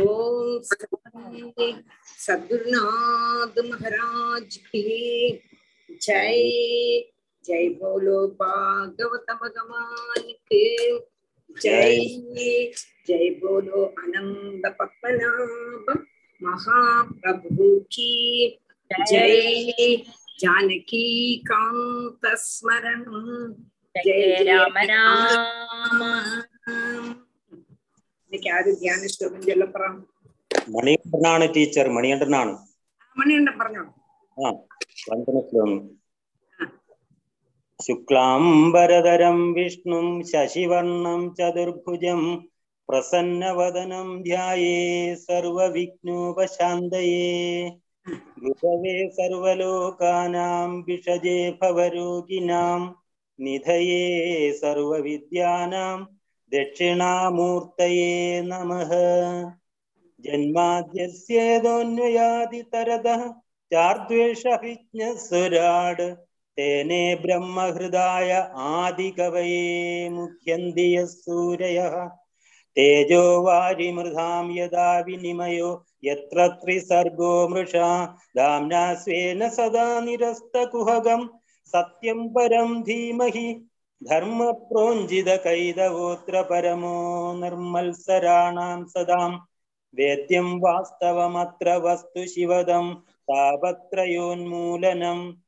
ओम शांति सद्गुरुनाथ महाराज की जय जय बोलो भागवत भगवान के जय जय बोलो आनंद पद्मनाभ महाप्रभु की जय जानकी कांत स्मरण जय राम राम இன்னைக்கு யாரு தியான ஸ்லோகம் சொல்ல போறான் മണികണ്ഠനാണ് ടീച്ചർ മണികണ്ഠനാണ് மணியண்ட പറഞ്ഞോ ആ വന്ദന ശ്ലോകം ശുക്ലാംബരധരം വിഷ്ണും ശശിവർണം ചതുർഭുജം പ്രസന്നവദനം ധ്യായേ സർവവിഘ്നോപശാന്തയേ ഗുരവേ സർവലോകാനാം വിഷജേ ഭവരോഗിനാം നിധയേ സർവവിദ്യാനാം ദക്ഷിണാമൂർത്തയേ നമ. ജന്മാദ്യസ്യേതോന്വയാതിതരത ചാർദ്വേഷഭിജ്ഞസ്വരാട് തേനേ ബ്രഹ്മഹൃദായ ആദികവയേ മുഖ്യന്തിയ സൂരയ. തേജോ വാരിമൃതാം യഥാ വിനിമയോ യത്ര ത്രിസർഗോ മൃഷ. ധാംനാ സ്വേന സദാ നിരസ്തകുഹകം. സത്യം പരം ധീമഹി ധർമ്മപ്രോഞ്ചിതകൈതവോത്ര പരമോ നിർമ്മത്സരാണാം സദാം വേദ്യം വാസ്തവമത്ര വസ്തു ശിവദം താപത്രയോന്മൂലനം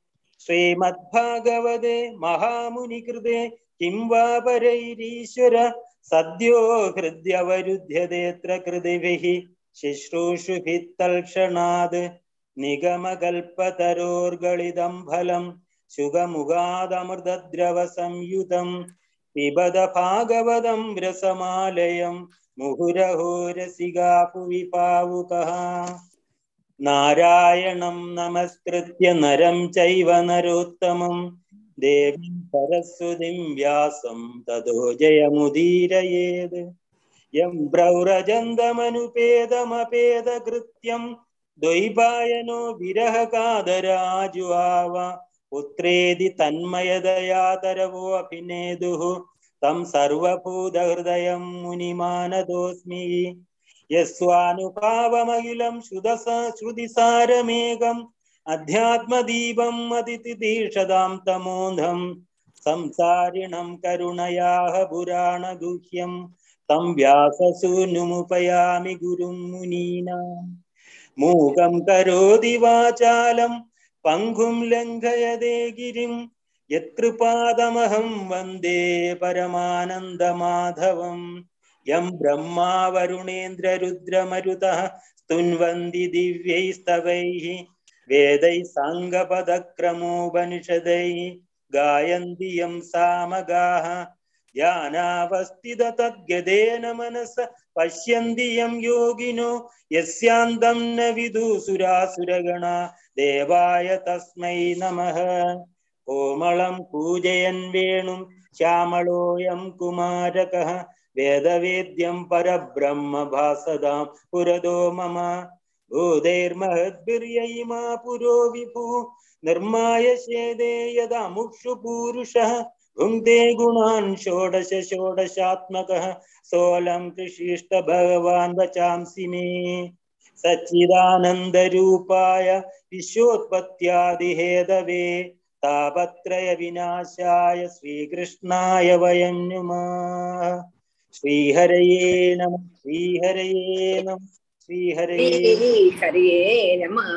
ശ്രീമദ്ഭാഗവതേ മഹാമുനികൃതേ കിം വാ പരൈരീശ്വര സദ്യോ ഹൃദ്യവരുധ്യതേത്ര കൃതിഭിः ശുശ്രൂഷുഭിः തൽക്ഷണാത് നിഗമകൽപ്പതരോർഗളിതം ഫലം ശുഗമുഖാദമൃതദ്രവസംയുതം പിബത ഭാഗവതം രസമാലയം മുഹുരഹോ രസികാ ഭുവി പാവുകः നാരായണം നമസ്കൃത്യ നരം ചൈവ നരോത്തമം. ദേവീം സരസ്വതിം വ്യാസം തതോ ജയമുദീരയേത്. യം ബ്രൗരജന്തമനുപേതമപേതകൃത്യം ദ്വൈപായനോ വിരഹകാതരാജുവാവ पुत्रेदि तन्मयदयातरवो अपि नेदुः तं सर्वभूतहृदयं मुनिमानदोऽस्मि यस्वानुभावमखिलं श्रुदस श्रुतिसारमेकम् अध्यात्मदीपम् अतितितीर्षदां तमोऽधं संसारिणं करुणयाः पुराणगुह्यं। तं व्याससूनुमुपयामि गुरुं मुनीना। मूकं करोति वाचालम् पङ्गुं लङ्घयदे गिरिं यत्कृपादमहं वंदे परमानन्दमाधवम् यं ब्रह्मा वरुणेन्द्ररुद्रमरुतः स्तुन्वन्ति दिव्यैस्तवैः वेदैः साङ्गपदक्रमोपनिषदैः गायन्ति यं सामगाः ध्यानावस्थित तद्गदेन मनस യം യോഗിനോ യസ്യാന്തം ന വിദുസുരാസുരഗണ ദേവായ തസ്മൈ നമഃ. കോമളം പൂജയൻ വേണും ശ്യാമളോയം കുമാരകഃ. വേദവേദ്യം പരബ്രഹ്മ ഭാസതാം പുരതോ മമ. ഭൂതൈർമഹദ്ഭിര്യയിമാ പുരോ വിഭു. നിർമായ ശേദേ യദമുക്ഷു പൂരുഷः. भुङ्क्ते गुणान् षोडश षोडशात्मकः सोऽलं कृषिष्ट भगवान् वचांसि मे सच्चिदानन्दरूपाय विश्वोत्पत्त्यादिहेदवे तापत्रयविनाशाय श्रीकृष्णाय वयं नुमः श्रीहरये नम श्रीहरये नम श्रीहरये हरिये नमः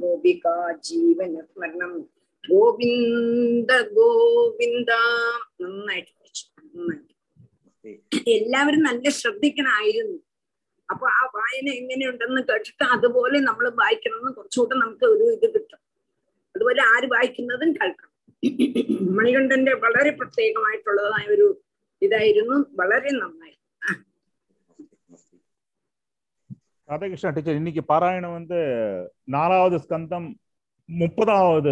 गोपिका जीवनस्मरणम् ഗോവിന്ദ ഗോവിന്ദ നന്നായിട്ട് പഠിച്ചു നന്നായിട്ട് എല്ലാവരും നല്ല ശ്രദ്ധിക്കണമായിരുന്നു അപ്പൊ ആ വായന എങ്ങനെയുണ്ടെന്ന് കേട്ടിട്ട് അതുപോലെ നമ്മൾ വായിക്കണമെന്ന് കുറച്ചുകൂടെ നമുക്ക് ഒരു ഇത് കിട്ടും അതുപോലെ ആര് വായിക്കുന്നതും കേൾക്കണം മണികണ്ഠന്റെ വളരെ പ്രത്യേകമായിട്ടുള്ളതായ ഒരു ഇതായിരുന്നു വളരെ നന്നായി ராதாகிருஷ்ணா டீச்சர் இன்னைக்கு பாராயணம் வந்து நாலாவது ஸ்கந்தம் முப்பதாவது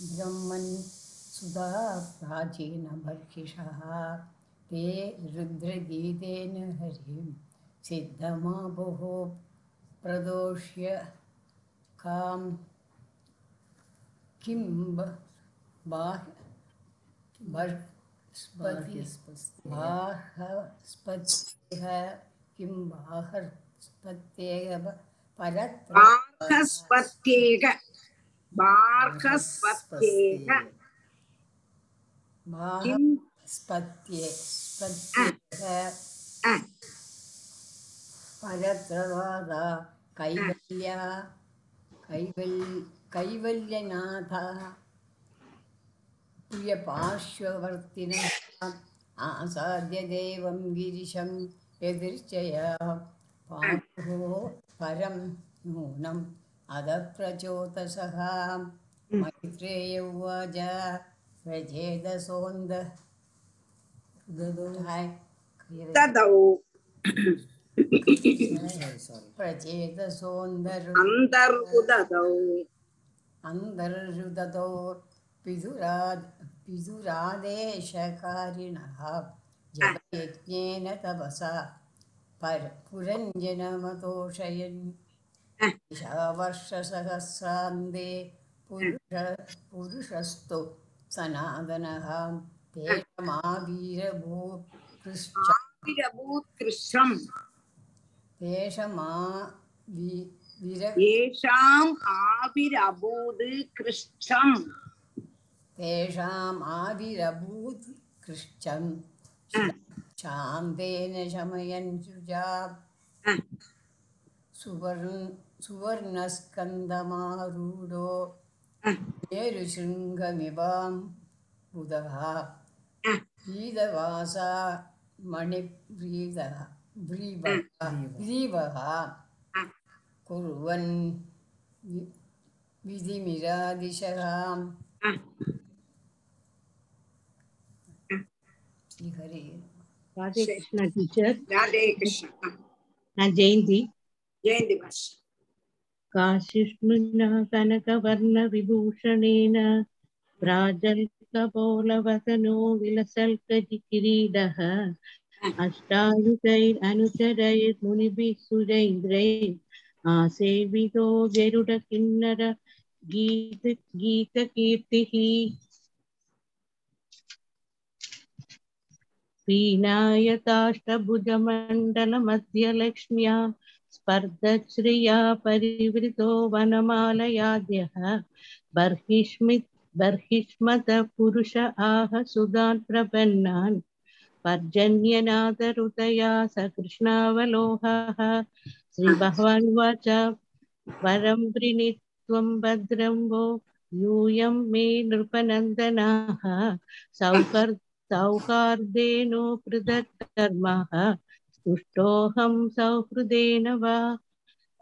ब्रह्मन् सुधाप्राजेन भर्षिषः ते रुद्रगीतेन हरिं सिद्धमाभुः प्रदोष्य कां किं बाहस्पतिः किं बाहस्पत्येह बार्हस्पत्येक बार्हस्पत्येक किं स्पत्ये स्पत्येह अ, परत्रवादा कैवल्या कैवल् कैवल्यनाथ प्रियपार्श्ववर्तिनः आसाद्य देवं गिरिशं यदृच्छया पापुः परं नूनम् अदप्रचोतसः मैत्रेय उवाच प्रचेदसोन्द तदौ। प्रचेदसोन्दरु अन्तर्उदतौ अन्तर्हृदतो पितुराद् पितुरादेशकारिणः जपयज्ञेन तपसा। पर पुरञ्जनमतोषयन् वर्षसहस्रान्ते पुरुष पुरुषस्तु सनातनः तेषमावीरभू कृश्च आविरभूत्कृष्णम् तेषमा वि विर येषाम् आविरभूत् कृष्णम् तेषाम् आविरभूत् कृष्टं शान्तेन शमयन् शुजा सुवर्ण सुवर्णस्कन्दमारूढो मेरुशृङ्गमिवां बुधः वीदवासा मणिव्रीदः व्रीवः व्रीवः कुर्वन् वि- विधिमिरादिशः श्रीहरे ராதே கிருஷ்ணா டீச்சர் राधे कृष्ण நான் ஜெயந்தி जयन्ति भाष काशिष्णुना कनकवर्णविभूषणेन प्राजल्कपोलवसनो विलसल्ककिरीडः अष्टायुतैरनुचरैर्मुनिभिः सुरैन्द्रैः आसेवितो गरुडकिन्नर गीत गीतकीर्तिः पीनायताष्टभुजमण्डलमध्यलक्ष्म्या स्पर्धश्रिया परिवृतो वनमालयाद्यः। बर्हिष्मित् पुरुष आह सुधान् प्रपन्नान्। पर्जन्यनादरुतया स कृष्णावलोहः श्रीभगवानुवाच वरं वृणीत्वं भद्रं वो यूयं मे नृपनन्दनाः। सौकर् सौहार्देनो पृथक्कर्मः तुष्टोऽहं सौहृदेन वा?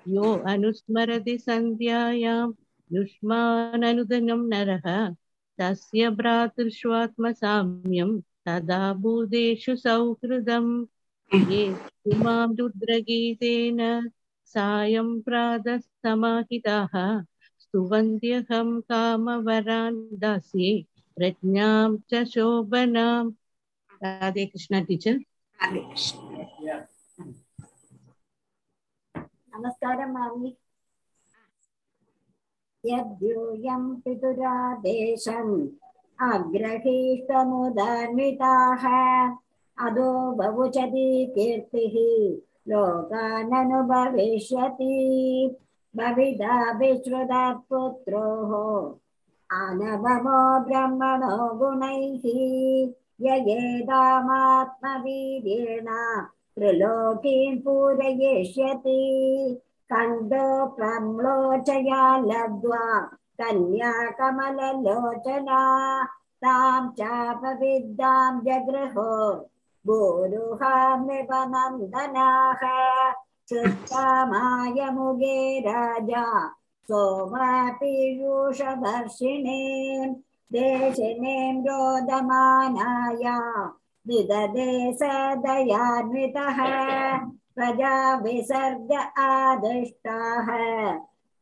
यो अनुस्मरति सन्ध्यायां युष्माननुदनं नरः। तस्य भ्रातृष्वात्मसाम्यं तदा भूतेषु सौहृदम्। ये इमां रुद्रगीतेन सायं प्रातः स्तुवन्त्यहं कामवरान् दास्ये प्रज्ञां च शोभनां। राधे कृष्ण टीचर राधे कृष्ण नमस्कारं मामि यद्यूयं पितुरादेशम् अग्रहीष्टमुदान्विताः अदो बहुचति कीर्तिः लोकाननुभविष्यति भविता विश्रुतात् पुत्रोः आनवमो ब्रह्मणो गुणैः ययेदामात्मवीर्येण त्रिलोकीं पूरयिष्यति कण्डो प्रम्लोचया लब्ध्वा कन्याकमललोचना तां चापविद्यां जगृहो भूरुहां नृपनन्दनाः श्रुत्कामाय मुगे राजा सोमपीयूषवर्षिणे देशिनीं रोदमानाया विददे स दयान्वितः प्रजा विसर्ग आदिष्टाः।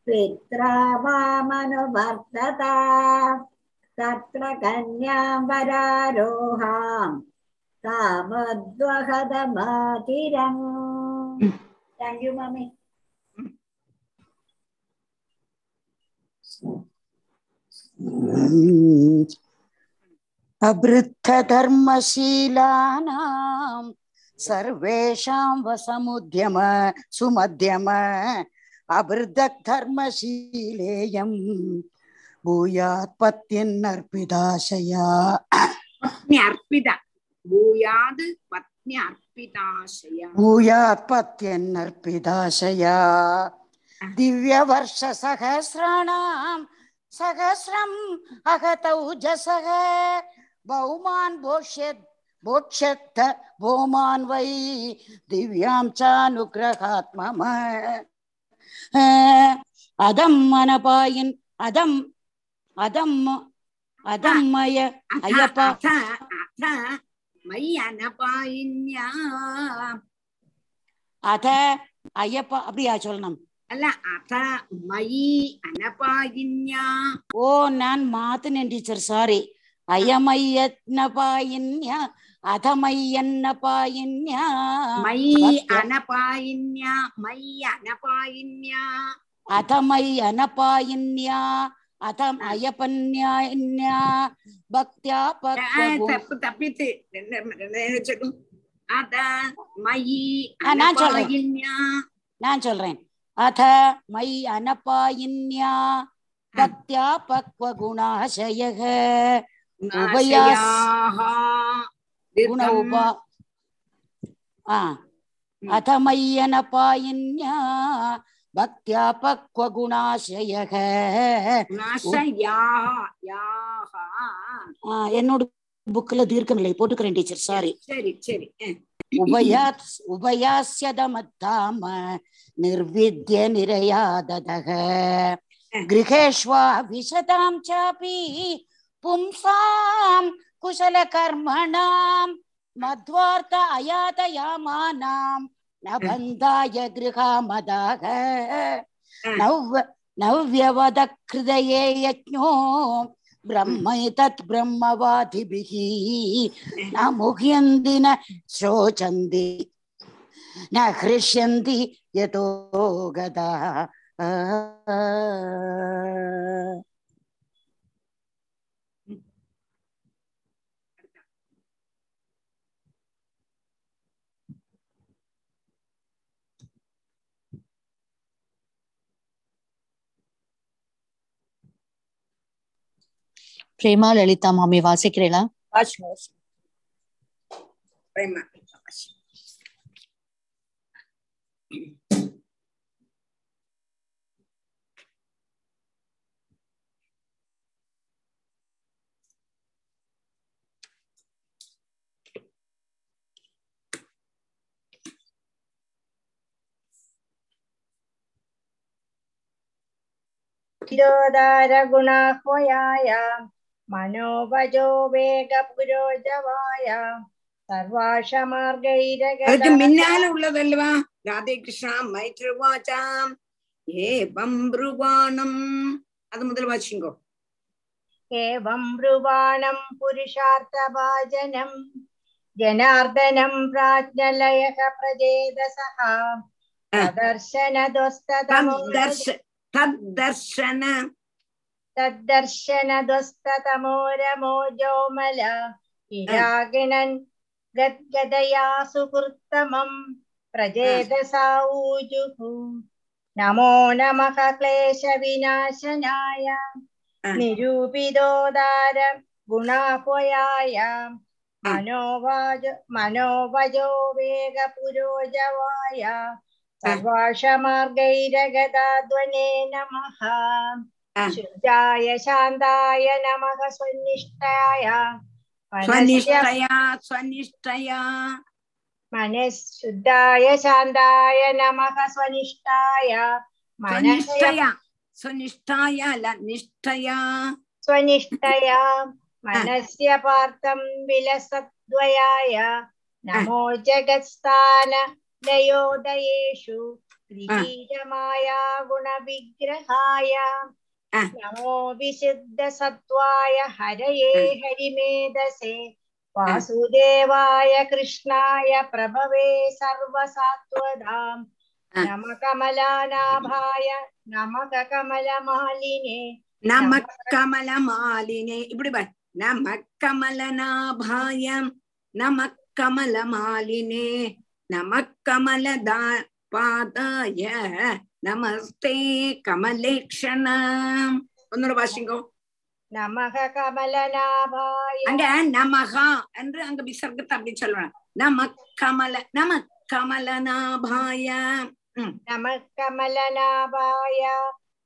पित्रा मामनुवर्तता तत्र कन्यां वरारोहाम् तामद्वहदमातिरम् Thank you, mommy. अवृद्धधर्मशीलानां सर्वेषां वसमुद्यम सुमध्यम अवृद्धधर्मशीलेयं भूयात् पत्यन्नर्पिताशया पत्नी अर्पिता भूयाद् पत्नी अर्पिताशया भूयात् पत्यन्नर्पिताशया दिव्यवर्षसहस्राणां सहस्रम् अहतौजसः பௌமான் போஷத் போட்சத்த போமான் வை. திவ்யாம் சானுகிரகாத் மம அதம் மனபாயின் அதம் அதம் அதம் மய அயபா மை அனபாயின்யாம் அத அயப்பா அப்படியா சொல்லணும். அல்ல அத மயி அனபாயின்யா ஓ நான் மாத்து நன்றி சார் சாரி அயமையத்னபாயின்ய அதமையன்னபாயின்ய மை. அனபாயின்யா மை அனபாயின்யா அதமை அனபாயின்ய அதம் அயபன்யாயின்ய பக்தியா தப்பித்து நான் சொல்றேன். நான் சொல்றேன். அத மை அனபாயின்ய பக்தியா பக்வகுணாசயக. உபயாஸ் நாசயாஹ. குண தீர்க்கம். உபா ஆ अथमय्यनपायिन्या भक्त्या पक्वगुणाशयः நாசயாஹ. யாஹ. ஆ, என்னோட புக்ல தீர்க்கமில்லை போட்டுக்கிறேன் டீச்சர் சாரி சரி சரி அஹ். உபயாத் உபயாஸ்யதமத்தாம निर्विद्य निरयाददः गृहेष्वा विशतां चापि पुंसां कुशलकर्मणां मध्वार्थ अयातयामानां न बन्धाय गृहामदाः नव्य नव्यवदहृदये यज्ञो ब्रह्मैतत् ब्रह्मवादिभिः न मुह्यन्ति न शोचन्ति न हृष्यन्ति यतो गदा பிரேமா லலிதா மாமி வாசிக்கிறீங்களா வாசி, வாசி. मनोभजो वेगपुरोजवाय സർവാശമാർഗൈരകട മിന്നാലെ ഉള്ളതല്ലവാ രാധേ കൃഷ്ണ മൈത്രിവാചാം ഏവം ബ്രുവാണം അത് മുതൽ വായിച്ചിങ്കോ ഏവം ബ്രുവാണം പുരുഷാർത്ഥഭാജനം ജനാർദ്ദനം പ്രാജ്ഞലയ പ്രചേതസഹ ദർശന ദർശന തദ്ദർശനധ്വസ്തമോരമോജോമല ഇരാഗിണൻ ഗദ്ഗതയാ സുഹൃത്തമം പ്രജേതസാവൂജുഹു. നമോ നമ ക്ലേശവിനാശനായ. നിരൂപിതോദാര ഗുണാപയായ മനോവാജ മനോവജോ വേഗപുരോജവായ. സർവാഷമാർഗൈരഗതാധ്വനേ शुद्धाय शान्ताय नमः स्वनिष्ठाय स्वनिष्ठया स्वनिष्ठया मनःशुद्धाय शान्ताय नमः स्वनिष्ठाय स्वनिष्ठया स्वनिष्ठाय निष्ठया स्वनिष्ठया मनस्य पार्थं विलसद्वयाय नमो जगत्स्थान लयोदयेषु त्रिकीटमाया गुणविग्रहाय नमो विशुद्धसत्त्वाय हरये हरिमेधसे वासुदेवाय कृष्णाय प्रभवे सर्वसात्वधाम् नम कमलानाभाय नमक कमलमालिने नमः कमलमालिने इपडि बन् नमः कमलनाभाय नमः कमलमालिने नमः कमलदा पादाय நமஸ்தே கமலேக்ஷண ஒன்னோட வாசிங்கோ நமக கமலநாபாய அங்க நமகா என்று அங்க விசர்க்கத்தை அப்படி சொல்லணும் நம கமல நம கமலநாபாய நம கமலநாபாய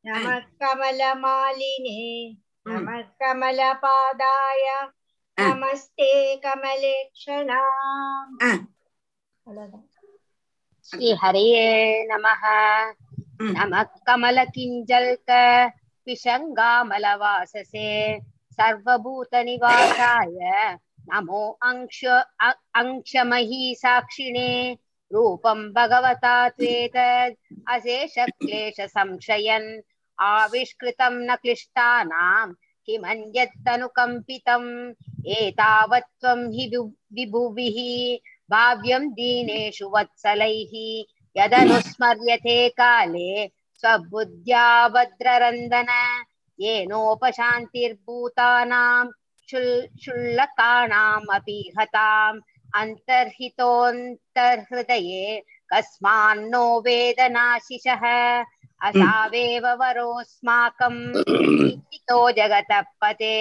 நம கமலமாலினே நம கமலபாதாய நமஸ்தே கமலேக்ஷணா ஸ்ரீ ஹரியே நமஹ कमलकिञ्जल्क पिशङ्गामलवाससे सर्वभूतनिवासाय नमो अंश अंशमही साक्षिणे रूपं भगवता त्वेतद् अशेषक्लेशसंशयन् आविष्कृतं न क्लिष्टानां किमन्यत्तनुकम्पितम् एतावत् त्वं हि विभुभिः भाव्यं दीनेषु वत्सलैः यदनुस्मर्यते काले स्वबुद्ध्या भद्ररन्दन येनोपशान्तिर्भूतानां शुल् शुल्लकानामपि हताम् अन्तर्हितोऽन्तर्हृदये कस्मान्नो वेदनाशिषः असावेव वरोऽस्माकम् ईप्सितो जगतः पते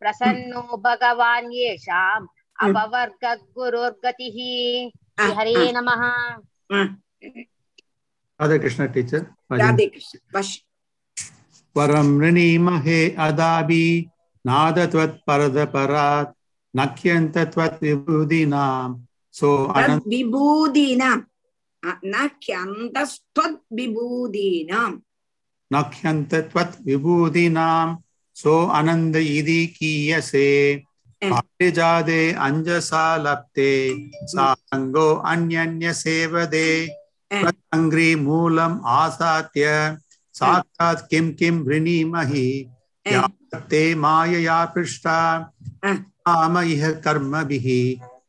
प्रसन्नो भगवान् येषाम् अपवर्गगुरुर्गतिः। हरे नमः। Radha Krishna teacher. Radha Krishna. Vash. Param Ranimahe Adabi Nadatvat Paradaparat Nakyantatvat Vibhudinam. So Vibhudinam. Nakyantastvat Vibhudinam. Nakyantatvat Vibhudinam. So Ananda Idi Kiyase. पारिजादे अञ्जसा लप्ते साङ्गो अन्यन्य सेवदे तत्सङ्ग्रे मूलम आसात्य। साक्षात् किम किं वृणीमहि? ते मायया पृष्टा काम इह कर्मभिः।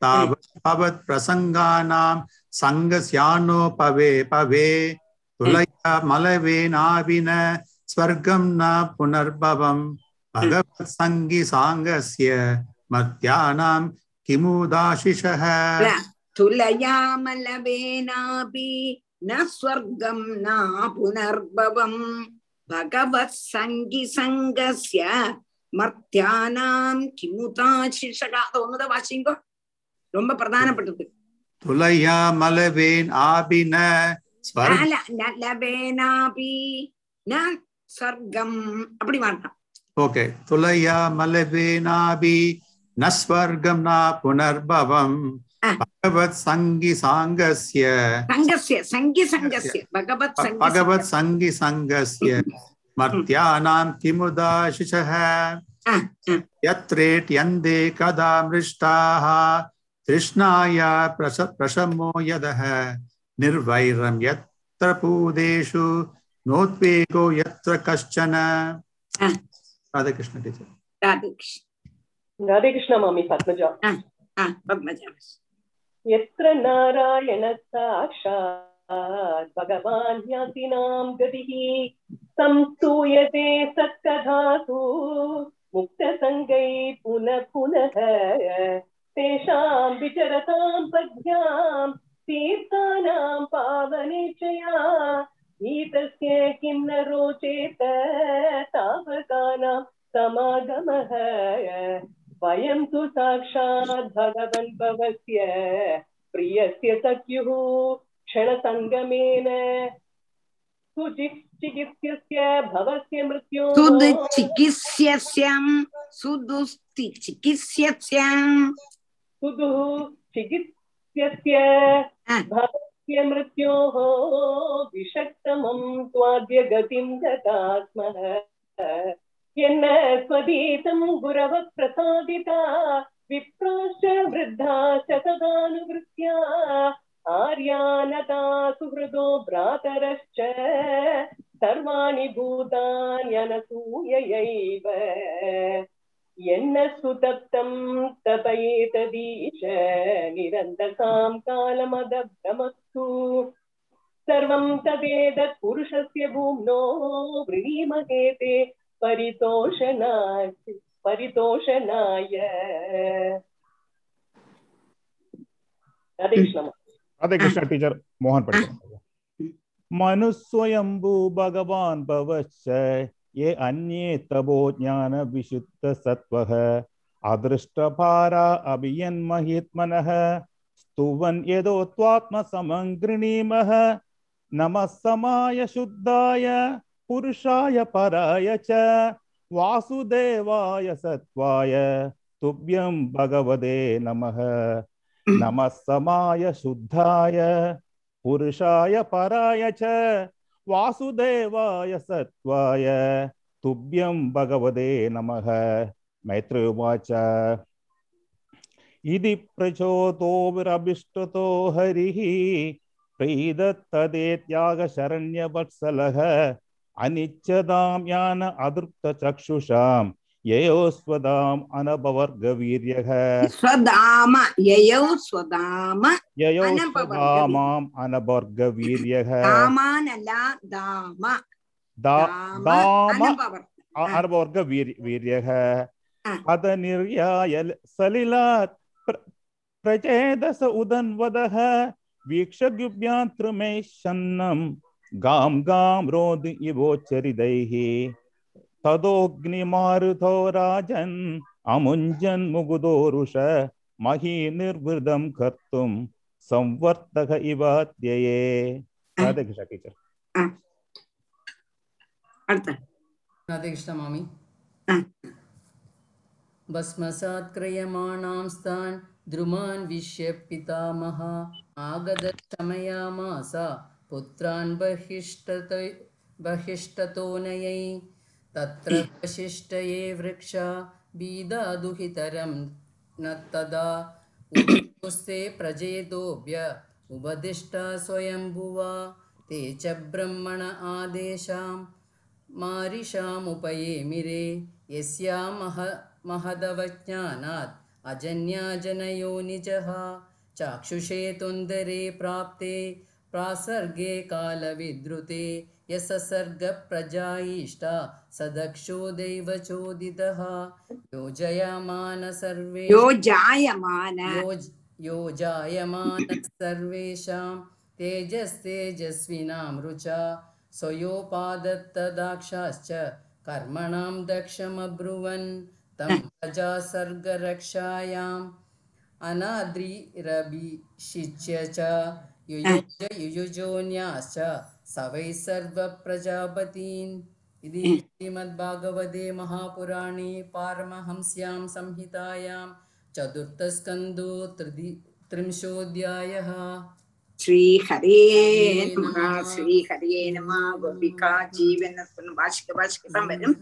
तावत् प्रसङ्गानां सङ्गस्यानोपवे पवे। पवे तुलया मलवेनाविन स्वर्गं न पुनर्भवम। भगवत संगी भगवत्सङ्गिसाङ्गस्य मत्यानां किमुदाशिषः? இல்ல, துலயாமலவேனாபி ந ஸ்வர்க்கம் ந புனர்பவம் பகவத் சங்கி சங்கஸ்ய மர்த்தியானாம் கிமுதாசிஷகா அது ஒண்ணுதான் வாசிங்கோ ரொம்ப பிரதானப்பட்டது तुलया मलवेन् आभिन स्वर्ग அல, ந லவேனாபி ந ஸ்வர்க்கம் அப்படி வேண்டாம் ओके तुलया मलवेनाभि न स्वर्गं न பகவத் சங்கி சாங்கஸ்ய. சங்கஸ்ய சங்கி சங்கஸ்ய பகவத் சங்கி பகவத் சங்கி சங்கஸ்ய. மர்த்தியானாம் கிமுதா சிஷஹ. யத்ரேட் யந்தே கதா மிருஷ்டாஹ. திருஷ்ணாயா பிரச பிரசமோ யதஹ. நிர்வைரம் யத்ர பூதேஷு. நோத்வேகோ யத்ர கஷ்டன ராதே கிருஷ்ண டீச்சர். ராதே கிருஷ்ண ராதே கிருஷ்ண மாமி பத்மஜா பத்மஜா. यत्र नारायण साक्षात् भगवान् ज्ञातिनां गतिः संस्तूयते सत्कथासु मुक्तसङ्गै पुनः पुनः तेषां विचरतां पद्भ्यां तीर्थानां पावनेच्छया गीतस्य किं न रोचेत तावकानां समागमः वयं तु साक्षात् भगवन् भवस्य। प्रियस्य सख्युः क्षणसङ्गमेन। सुचिकित्स्यस्य भवस्य मृत्यो। सुचिकित्स्यस्यां सुदुस्ति सुदुः चिकित्स्यस्य भवस्य मृत्योः विषक्तमं त्वाद्य गतिं गतात्मः स्मः यन्न स्वदीतं गुरवः प्रसादिता विप्राश्च वृद्धा च तदानुवृत्त्या आर्यानता सुहृदो भ्रातरश्च सर्वाणि भूतान्यनसूययैव यन्न सुतप्तं तपयेतदीश निरन्तकां कालमदभ्रमस्तु सर्वं तदेतत् पुरुषस्य भूम्नो वृणीमहे ते परितोषणाय परितोषणाय। राधे कृष्ण टीचर मोहन पटेल। मनुस्वयंभू भगवान भवश्च ये अन्ये तपो ज्ञान विशुद्ध सत्वः अदृष्टभारा अभियन्महित्मनः स्तुवन् यदो त्वात्मसमं गृणीमः नमः समाय शुद्धाय। पुरुषाय पराय च, वासुदेवाय सत्त्वाय, तुभ्यं भगवते नमः। नमः समाय शुद्धाय, पुरुषाय पराय च, वासुदेवाय सत्त्वाय, तुभ्यं भगवते नमः। मैत्री उवाच इति प्रचोदोभिरभिष्टतो हरिः। प्रीदत्तदेत्यागशरण्यवत्सलः अनिच्छदां यान अदृप्तचक्षुषां चक्षुषा स्वदाम् अनभवर्गवीर्यः स्वदाम स्वदाम ययौ दाम। अद निर्याय प्रचेदस उदन्वदः। वीक्षगुभ्यान्तृमे शन्नम्। गां गां रोद इवोच्चरिदैः तदोऽग्निमारुतो राजन् अमुञ्जन् मुगुदोरुष मही निर्वृतं कर्तुं संवर्तक इवात्यये राधे कृष्ण टीचर अर्थ राधे कृष्ण मामी। भस्मसात् क्रयमाणां स्तान् द्रुमान् विश्य पितामह। आगतक्षमयामास पुत्रान् बहिष्टत बहिष्टतोनयै तत्र वशिष्टये वृक्षा बीदादुहितरं न तदा। उदुस्ते प्रजेतोभ्य उपदिष्टा स्वयंभुवा। ते च ब्रह्मण आदेशां मारिषामुपयेमिरे। यस्या मह महदवज्ञानात् अजन्याजनयो निजः। चाक्षुषे तुन्दरे प्राप्ते प्रासर्गे कालविद्रुते यससर्गप्रजायिष्टा सदक्षो दैवचोदितः। योजयमान सर्वे योजायमान। योजायमान सर्वेषां तेजस्तेजस्विनां रुचा स्वयोपादत्तदाक्षाश्च कर्मणां दक्षमब्रुवन् तं प्रजा सर्गरक्षायाम् अनाद्रिरभिषिच्य च युयुज युयुजोन्याश्च सवै सर्वप्रजापतीन् इति श्रीमद्भागवते महापुराणे पारमहंस्यां संहितायां चतुर्थस्कन्दो त्रिदि त्रिंशोऽध्यायः ശ്രീഹരേ നമ ശ്രീഹരേ നമ ഗോപിക ജീവൻ വാശിക്ക വാശിക്കത്താൻ വരും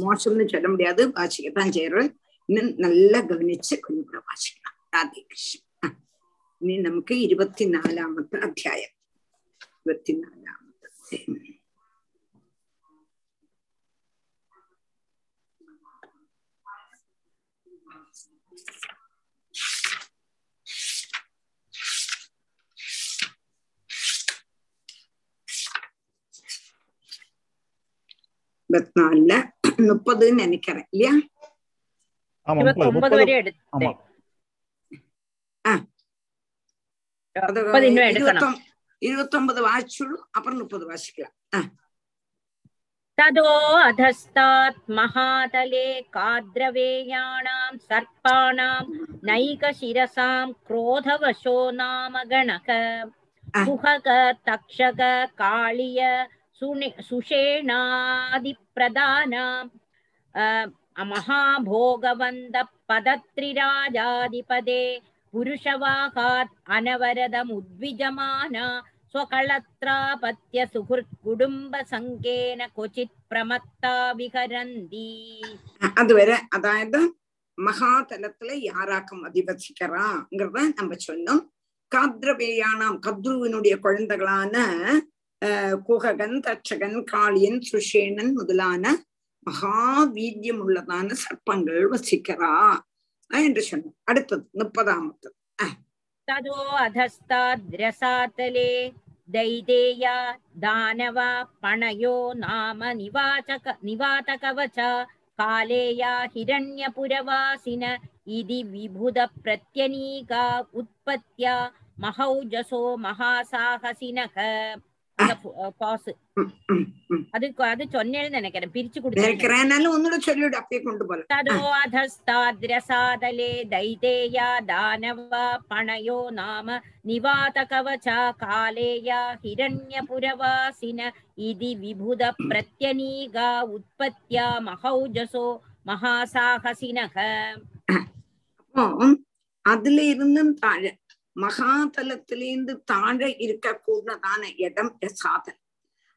മോശം എന്ന് ചൊല്ല മുടിയാതെ വാശിക്കത്താൻ ചേരും ഇന്ന് നല്ല ഗവനിച്ച് കുഞ്ഞുകൂടെ വാശിക്കണം രാധേകൃഷ്ണൻ ഇനി നമുക്ക് ഇരുപത്തിനാലാമത്തെ അധ്യായം ഇരുപത്തിനാലാമത്തെ ഇരുപത്തിനാലില് മുപ്പത് എനിക്കറിയില്ല ഇരുപത്തൊമ്പത് अधस्तात् महातले काद्रवेयाणां सर्पाणां नैकशिरसां क्रोधवशो नाम गणक कुहक तक्षक काळिय सुषेणादिप्रधानां महाभोगवन्दपदत्रिराजाधिपदे पुरुषवाहात् अनवरदमुद्विजमाना स्वकळत्रापत्य सुहृत् कुटुम्बसङ्गेन क्वचित् प्रमत्ता विहरन्ति அதுவரை அதாவது மகாதலத்துல யாராக்கம் அதிவசிக்கிறாங்கிறத நம்ம சொன்னோம் காத்ரவேயானாம் கத்ருவினுடைய குழந்தைகளான அஹ், குககன் தட்சகன் காளியன் சுஷேணன் முதலான மகா வீரியம் உள்ளதான சர்ப்பங்கள் வசிக்கிறா அஹ் என்று சொன்னோம் அடுத்தது முப்பதாமத்து तदो अधस्ताद्रसातले दैदेया दानवा पणयो नाम निवाचक निवातकवच कालेया हिरण्यपुरवासिन इति विबुधप्रत्यनीका उत्पत्त्या महौजसो महासाहसिनः അത് അത് ചൊന്നേന്ന് നനക്കര പിരിച്ചു കൊടുക്കാനാലും ഒന്നുകൂടെ ദൈതേയ ദാനവ പണയോ നാമ നിവാത കാലേയ ഹിരണ്യപുരവാസിന ഇതി വിഭുത പ്രത്യനീക ഉത്പത്യ മഹൗജസോ മഹാസാഹസിനഹ അതിലിരുന്നും താഴെ மகாதலத்திலேந்து தாழ இருக்க கூடதான இடம் ரசாதலம்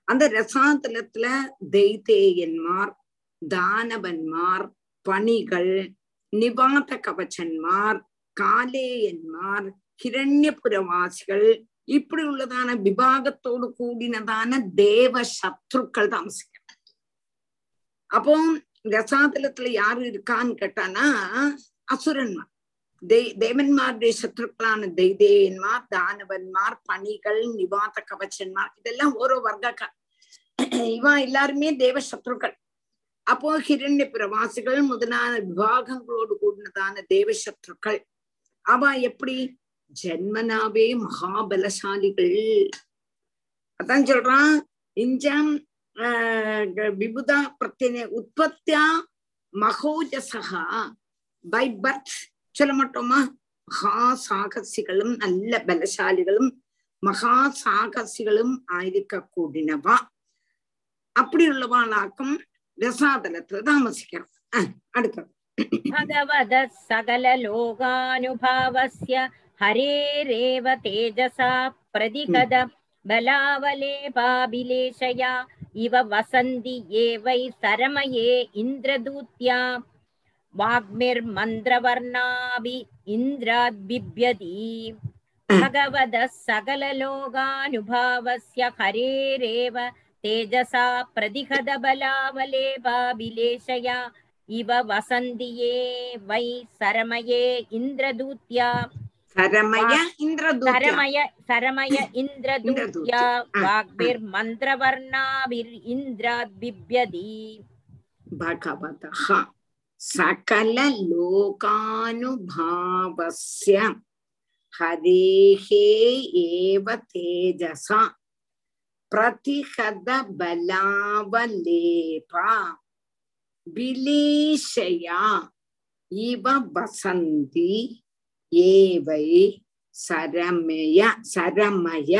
அந்த ரசாதலத்துல தெய்தேயன்மார் தானவன்மார் பணிகள் நிபாத கவச்சன்மார் காலேயன்மார் கிரண்யபுரவாசிகள் இப்படி உள்ளதான விபாகத்தோடு கூடினதான தேவ சத்ருக்கள் தாமசிக்கிறார் அப்போ ரசாதலத்துல யாரு இருக்கான்னு கேட்டானா அசுரன்மார். தே தேவன்மாருடைய சத்ருக்களான தெய்தேயன்மார் தானவன்மார் பணிகள் நிவாத கவச்சன்மார் இதெல்லாம் ஓரோ வர்க்க இவன் எல்லாருமே தேவ சத்ருக்கள். அப்போ ஹிரண்ய பிரவாசிகள் முதலான விவாகங்களோடு கூடினதான தேவ சத்ருக்கள். அவ எப்படி? ஜென்மனாவே மகாபலசாலிகள். அதான் சொல்றான் இஞ்சம் விபுதா பிரத்ய உற்பத்தியா மகோஜசகா பை பர்த் சொல்ல மாட்டோமா மகா சாகசிகளும் நல்ல பலசாலிகளும் மகா சாகசிகளும் ஆயிருக்க கூடினவா அப்படி உள்ளவாளாக்கும் രസാതലത്തിൽ താമസിക്കണം അടുത്തത് ഭഗവത സകല ലോകാനുഭാവസ്യ ഹരേരേവ തേജസാ പ്രതിഗത ബലാവലേപാഭിലേഷയാ ഇവ വസന്തി ഏ വൈ സരമയേ ഇന്ദ്രദൂത്യാം वाग्भिर्मन्त्रवर्णाभि इन्द्राद्बिभ्यति भगवतः सकललोकानुभावस्य हरेरेव तेजसा प्रतिहतबलावलेपाभिलेशया इव वसन्ति ये वै सरमये इन्द्रदूत्या सरमय सरमय सरमय इन्द्रदूत्या वाग्भिर्मन्त्रवर्णाभिरिन्द्राद्बिभ्यति भगवतः सकललोकानुभावस्य हरेः एव तेजसा प्रतिहदबलावलेपा विलेशया इव वसन्ति एवै सरमय सरमय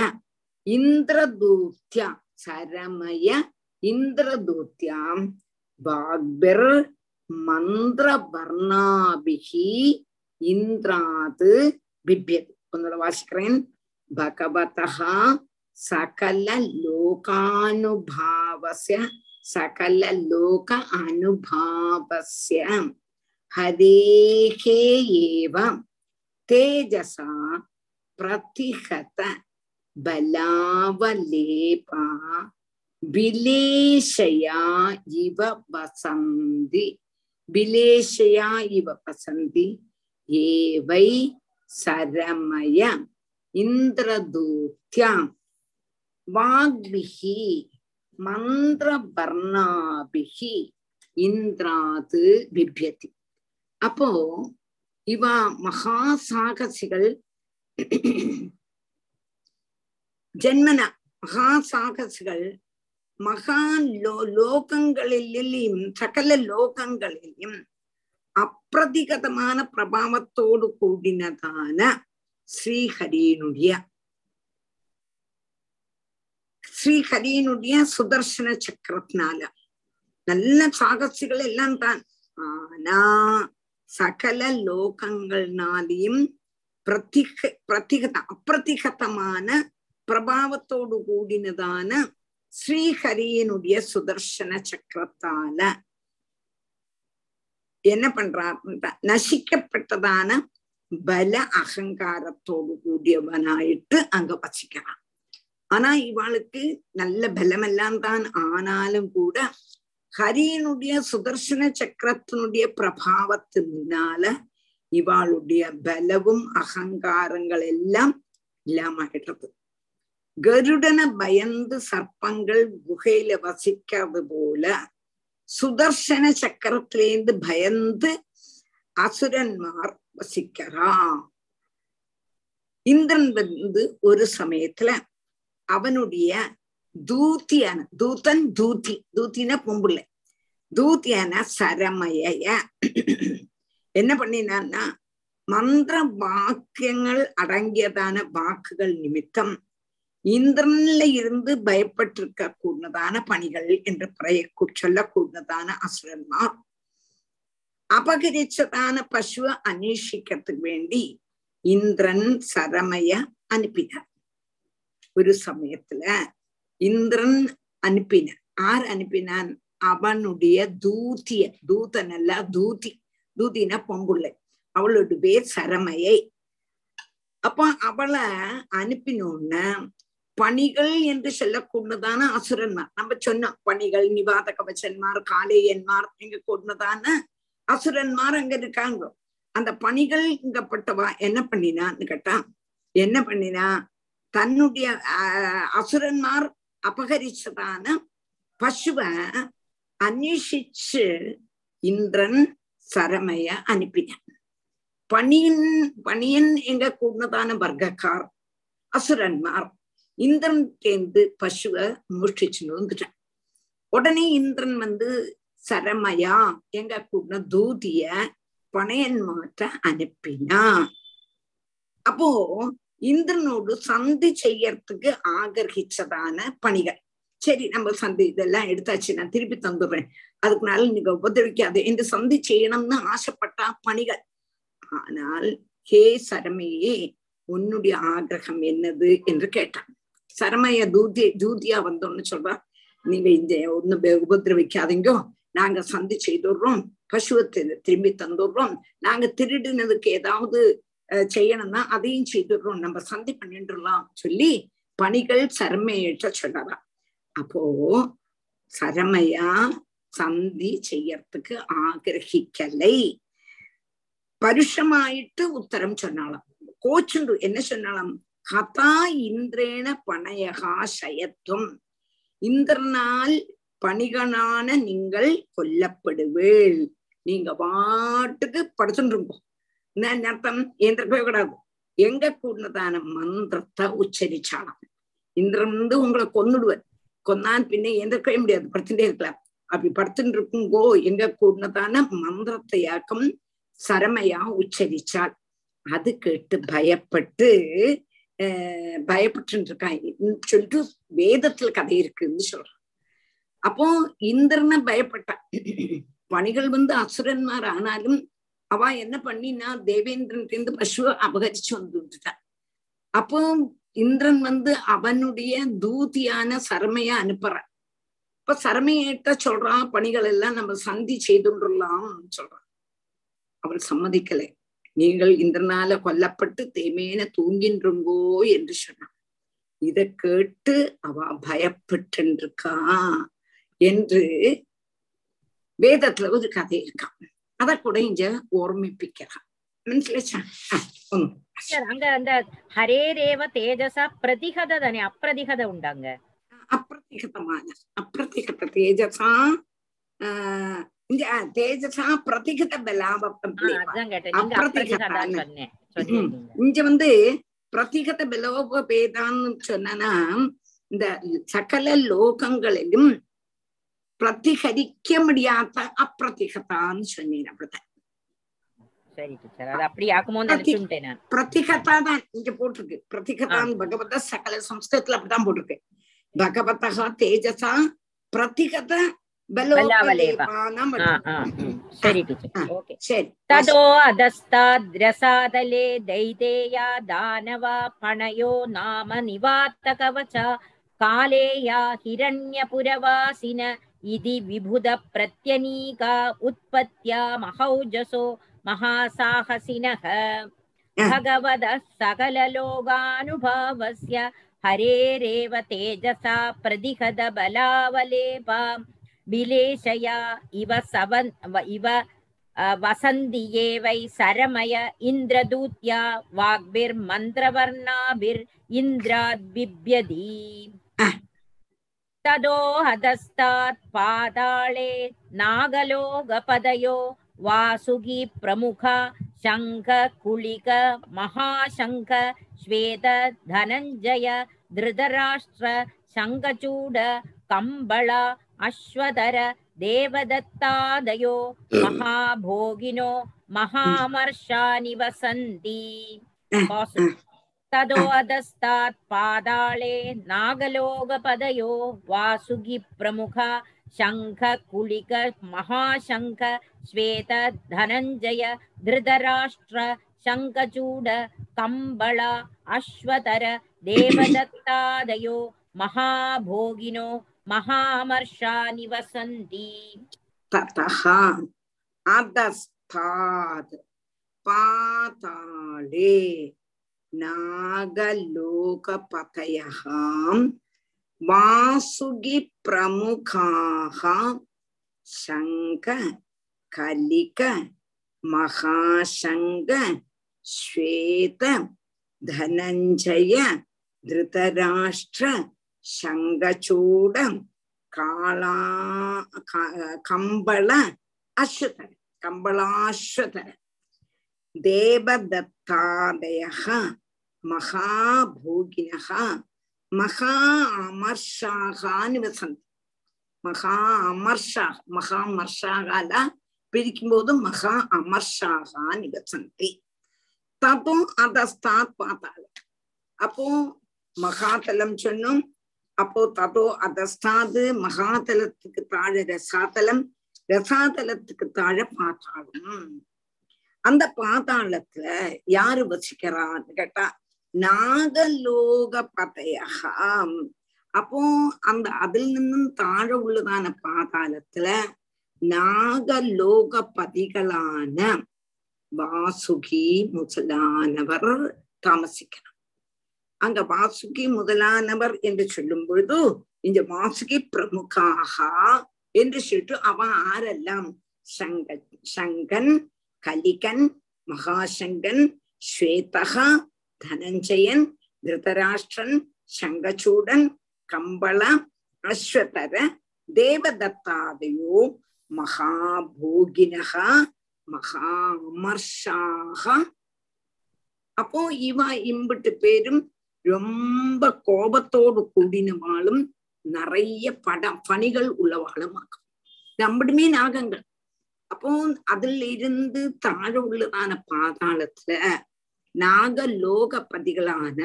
इन्द्रदूत्या सरमय इन्द्रदूत्यां वाग्भिर् மந்திரபர்ணாபிகி இந்திராது பிபியது. ஒன்னோட வாசிக்கிறேன். பகவதா சகல லோகானுபாவசிய சகல லோக அனுபாவசிய ஹரேகே ஏவ. தேஜசா பிரதிஹத பலாவலேபா. விலேஷயா இவ வசந்தி. விலேஷயா இவ வசந்தி ஏவை சரமய இந்திரதூத்யாம். வாக்பிஹி மந்திரபர்ணாபிகி இந்திராது பிபியதி. அப்போ இவ மகா சாகசிகள் ஜென்மன மகா சாகசிகள் மகான் லோ லோகங்களிலும் சகல லோகங்களிலும் அப்பிரதிகதமான பிரபாவத்தோடு கூடினதான ஸ்ரீஹரியனுடைய ஸ்ரீஹரியனுடைய சுதர்சன சக்கரத்தினால. நல்ல சாகசிகள் எல்லாம் தான். ஆனா சகல லோகங்கள்னாலையும் பிரதிக பிரதிகத அப்பிரதிகதமான பிரபாவத்தோடு கூடினதான ஸ்ரீஹரியினுடைய சுதர்சன சக்கரத்தால என்ன பண்றார் நசிக்கப்பட்டதான பல அகங்காரத்தோடு கூடியவனாயிட்டு அங்க வசிக்கிறான். ஆனா இவாளுக்கு நல்ல பலமெல்லாம் தான் ஆனாலும் கூட ஹரியனுடைய சுதர்சன சக்கரத்தினுடைய பிரபாவத்தினால இவாளுடைய பலவும் அகங்காரங்கள் எல்லாம் இல்லாம கருடன பயந்து சர்ப்பங்கள் குகையில வசிக்காது போல சுதர்சன சக்கரத்திலேந்து பயந்து அசுரன்மார் வசிக்கிறா இந்திரன் வந்து ஒரு சமயத்துல அவனுடைய தூத்தியான தூத்தன் தூத்தி தூத்தின பொம்புள்ள தூத்தியான சரமய என்ன பண்ணினான்னா மந்திர வாக்கியங்கள் அடங்கியதான வாக்குகள் நிமித்தம் இந்திரன்ல இருந்து பயப்பட்டிருக்க கூடதான பணிகள் என்று பறைய சொல்லக்கூடதான அசுரன்மார் அபகரிச்சதான பசுவை அன்வேஷிக்கிறதுக்கு வேண்டி இந்திரன் சரமைய அனுப்பினார். ஒரு சமயத்துல இந்திரன் அனுப்பின ஆர் அனுப்பினான்? அவனுடைய தூத்திய தூதன் அல்ல தூதி தூதினா பொம்புள்ளை. அவளோட பேர் சரமையை. அப்ப அவளை அனுப்பினோன்னு பணிகள் என்று சொல்லக்கூடதான அசுரன்மார் நம்ம சொன்னோம் பணிகள் நிவாத கவச்சன்மார் காலேயன்மார் இங்க கூடதான அசுரன்மார் அங்க இருக்காங்க. அந்த பணிகள் இங்கப்பட்டவா என்ன பண்ணினான்னு கேட்டா என்ன பண்ணினா தன்னுடைய அசுரன்மார் அபகரிச்சதான பசுவை அநேஷிச்சு இந்திரன் சரமைய அனுப்பினான். பணியின் பணியன் எங்க கூடதான வர்க்கக்கார் அசுரன்மார். இந்திரன் தேர்ந்து பசுவை முஷ்டிச்சுன்னு வந்துட்டான் உடனே இந்திரன் வந்து சரமயா எங்க கூட தூதிய பணையன் மாற்ற அனுப்பினா? அப்போ இந்திரனோடு சந்தி செய்யறதுக்கு ஆகர்கிச்சதான பணிகள். சரி நம்ம சந்தி இதெல்லாம் எடுத்தாச்சு நான் திருப்பி தந்துடுறேன். அதுக்குனால நீங்க உபதவிக்காது என்று சந்தி செய்யணும்னு ஆசைப்பட்டா பணிகள். ஆனால் ஹே சரமையே உன்னுடைய ஆகிரகம் என்னது? என்று கேட்டான். சரமைய தூதி தூதியா வந்தோம்னு சொல்றா. நீங்க இந்த ஒண்ணு உபதிரவிக்காதீங்கோ. நாங்க சந்தி செய்துடுறோம். பசுவை திரும்பி தந்துடுறோம். நாங்க திருடினதுக்கு ஏதாவது செய்யணும்னா அதையும் செய்துடுறோம். நம்ம சந்தி பண்ணிட்டுலாம் சொல்லி பணிகள் சரமையிட்ட சொல்லலாம் அப்போ சரமையா சந்தி செய்யறதுக்கு ஆகிரகிக்கலை. பருஷமாயிட்டு உத்தரம் சொன்னாலாம் கோச்சுண்டு என்ன சொன்னாலாம் கதா இந்திரேன பணையகா சயத்துவம் இந்திரனால் பணிகனான நீங்கள் கொல்லப்படுவேள். நீங்க பாட்டுக்கு படுத்துருப்போம் என்ன அர்த்தம்? ஏந்திர கூடாது எங்க கூடதான மந்திரத்தை உச்சரிச்சாலாம் இந்திரன் வந்து உங்களை கொன்னுடுவர். கொன்னான் பின்ன எந்திரக்கவே முடியாது. படுத்துட்டே இருக்கலாம். அப்படி படுத்துட்டு இருக்குங்கோ எங்க கூடதான மந்திரத்தையாக்கம் சரமையா உச்சரிச்சாள். அது கேட்டு பயப்பட்டு பயப்பட்டு இருக்கான் சொல்லிட்டு வேதத்துல கதை இருக்குன்னு சொல்றான். அப்போ இந்திரனை பயப்பட்டான். பணிகள் வந்து அசுரன்மார் ஆனாலும் அவ என்ன பண்ணினா தேவேந்திரன் பசுவை அபகரிச்சு வந்துட்டான் அப்போ இந்திரன் வந்து அவனுடைய தூதியான சரமைய அனுப்புறான். இப்ப சரமையிட்ட சொல்றான் பணிகள் எல்லாம் நம்ம சந்தி செய்துடலாம் சொல்றான். அவள் சம்மதிக்கலை. நீங்கள் இந்திரனால கொல்லப்பட்டு தேமேன தூங்கின்றுங்கோ என்று சொன்னான். இத கேட்டு அவ பயப்பட்டுருக்கா என்று வேதத்துல ஒரு கதை இருக்கான் அத கூட இங்க ஓர்மிப்பிக்கிறான் மனசிலச்சா ஒன்னும் அங்க அந்த ஹரே ரேவ தேஜசா பிரதிகத தானே? அப்பிரதிகத உண்டாங்க. அப்பிரதிகதமான அப்பிரதிகத தேஜசா இங்க தேஜசா பிரதிகத பலாபம் இங்க வந்து பிரதிகத பலோப பேதான்னு சொன்னா இந்த சகல லோகங்களிலும் பிரதிகரிக்க முடியாத அப்பிரதிகதான்னு சொன்னேன் அப்படித்தான். சரி டீச்சர் அது அப்படி ஆக்குமோ நினைச்சுட்டேன் நான். பிரதிகதா தான் இங்க போட்டிருக்கு. பிரதிகதான் பகவத சகல சம்ஸ்கிருதத்துல அப்படிதான் போட்டிருக்கு. பகவதா தேஜசா பிரதிகத சரி டீச்சர் ஓகே ததோ அதஸ்தாத்ரசாதலே தைதேயா தானவா பணயோ நாம நிவாத்த கவச்ச காலேயா ஹிரண்யபுரவாசின இதி விபுத பிரத்யனீகா உற்பத்தியா மகௌஜசோ மகாசாகசினக भगवतः सकललोकानुभावस्य हरेरेव तेजसा प्रतिहत बलावलेपां विलेशया इव सवन् व- इव अ, वसन्ति ये वै सरमय इन्द्रदूत्या वाग्भिर्मन्त्रवर्णाभिर् इन्द्राद्बिभ्यति तदो हदस्तात् पाताळे नागलोकपदयो वासुकी प्रमुखा शङ्ख कुलिक महाशङ्ख श्वेत धनञ्जय धृतराष्ट्र शङ्खचूड कम्बळ अश्वतर देवदत्तादयो महाभोगिनो महामर्षानि वसन्ति वासु तदो अधस्तात् पाताळे नागलोकपदयो वासुकि प्रमुखा शङ्ख कुलिक महाशङ्ख श्वेत धनञ्जय धृतराष्ट्र शङ्खचूड कम्बळ अश्वतर देवदत्तादयो महाभोगिनो महामर्षानि वसन्ति ततः अधस्तात् पाताले नागलोकपतयः वासुगिप्रमुखाः शङ्ख कलिक महाशङ्ख श्वेत धनञ्जय धृतराष्ट्र சங்கச்சூடம் காலா கம்பள அஸ்வதர கம்பளாஸ்வதர தேவதத்தாதய மகாபோகின மகா அமர்ஷாகான்னு வசந்தி மகா அமர்ஷா மகா மர்ஷாகால பிரிக்கும்போது மகா அமர்ஷாகா நிகசந்தி தத்தும் அதஸ்தாத் பார்த்தாள் அப்போ மகாதலம் சொன்னோம் அப்போ ததோ அதஸ்தாது மகாதலத்துக்கு தாழ ரசாதலம் ரசாதலத்துக்கு தாழ பாத்தாளம் அந்த பாதாளத்துல யாரு வசிக்கிறான்னு கேட்டா நாகலோக பதையகாம். அப்போ அந்த அதில் நின்னும் தாழ உள்ளதான பாதாளத்துல நாகலோக பதிகளான வாசுகி முதலானவர் தாமசிக்கிறார். அங்க வாசுகி முதலானவர் என்று சொல்லும் பொழுது இந்த வாசுகி பிரமுகாக என்று சொல்லிட்டு அவன் ஆரெல்லாம் சங்க சங்கன் கலிகன் மகாசங்கன் ஸ்வேதகா தனஞ்சயன் திருதராஷ்டிரன் சங்கச்சூடன் கம்பள அஸ்வதர தேவதத்தாதையோ மகாபோகினக மகாமர்ஷாக. அப்போ இவ இம்பிட்டு பேரும் ரொம்ப கோபத்தோடு கூடினவாளும் நிறைய படம் பணிகள் உள்ளவாளும் ஆகும் நம்மடுமே நாகங்கள். அப்போ அதுல இருந்து தாழ உள்ளதான பாதாளத்துல நாகலோகபதிகளான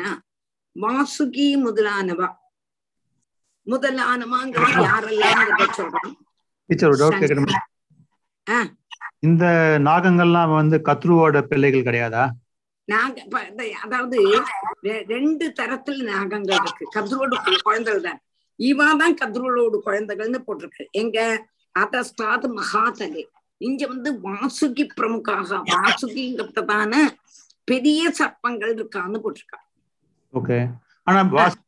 வாசுகி முதலானவா? முதலானவாங்கிறது யாரெல்லாம் சொல்றோம் இந்த நாகங்கள்லாம் வந்து கத்ருவோட பிள்ளைகள் கிடையாதா? நாக அதாவது ரெண்டு தரத்துல நாகங்கள் இருக்கு. கதிரோடு குழந்தைகள் தான். இவாதான் கதிரோடு குழந்தைகள்னு போட்டிருக்கு. எங்க அதஸ்தாத் மகாதலே. இங்க வந்து வாசுகி பிரமுகாக வாசுகிங்கிறதான பெரிய சர்ப்பங்கள் இருக்கான்னு போட்டிருக்கா. ஓகே. ஆனா வாசு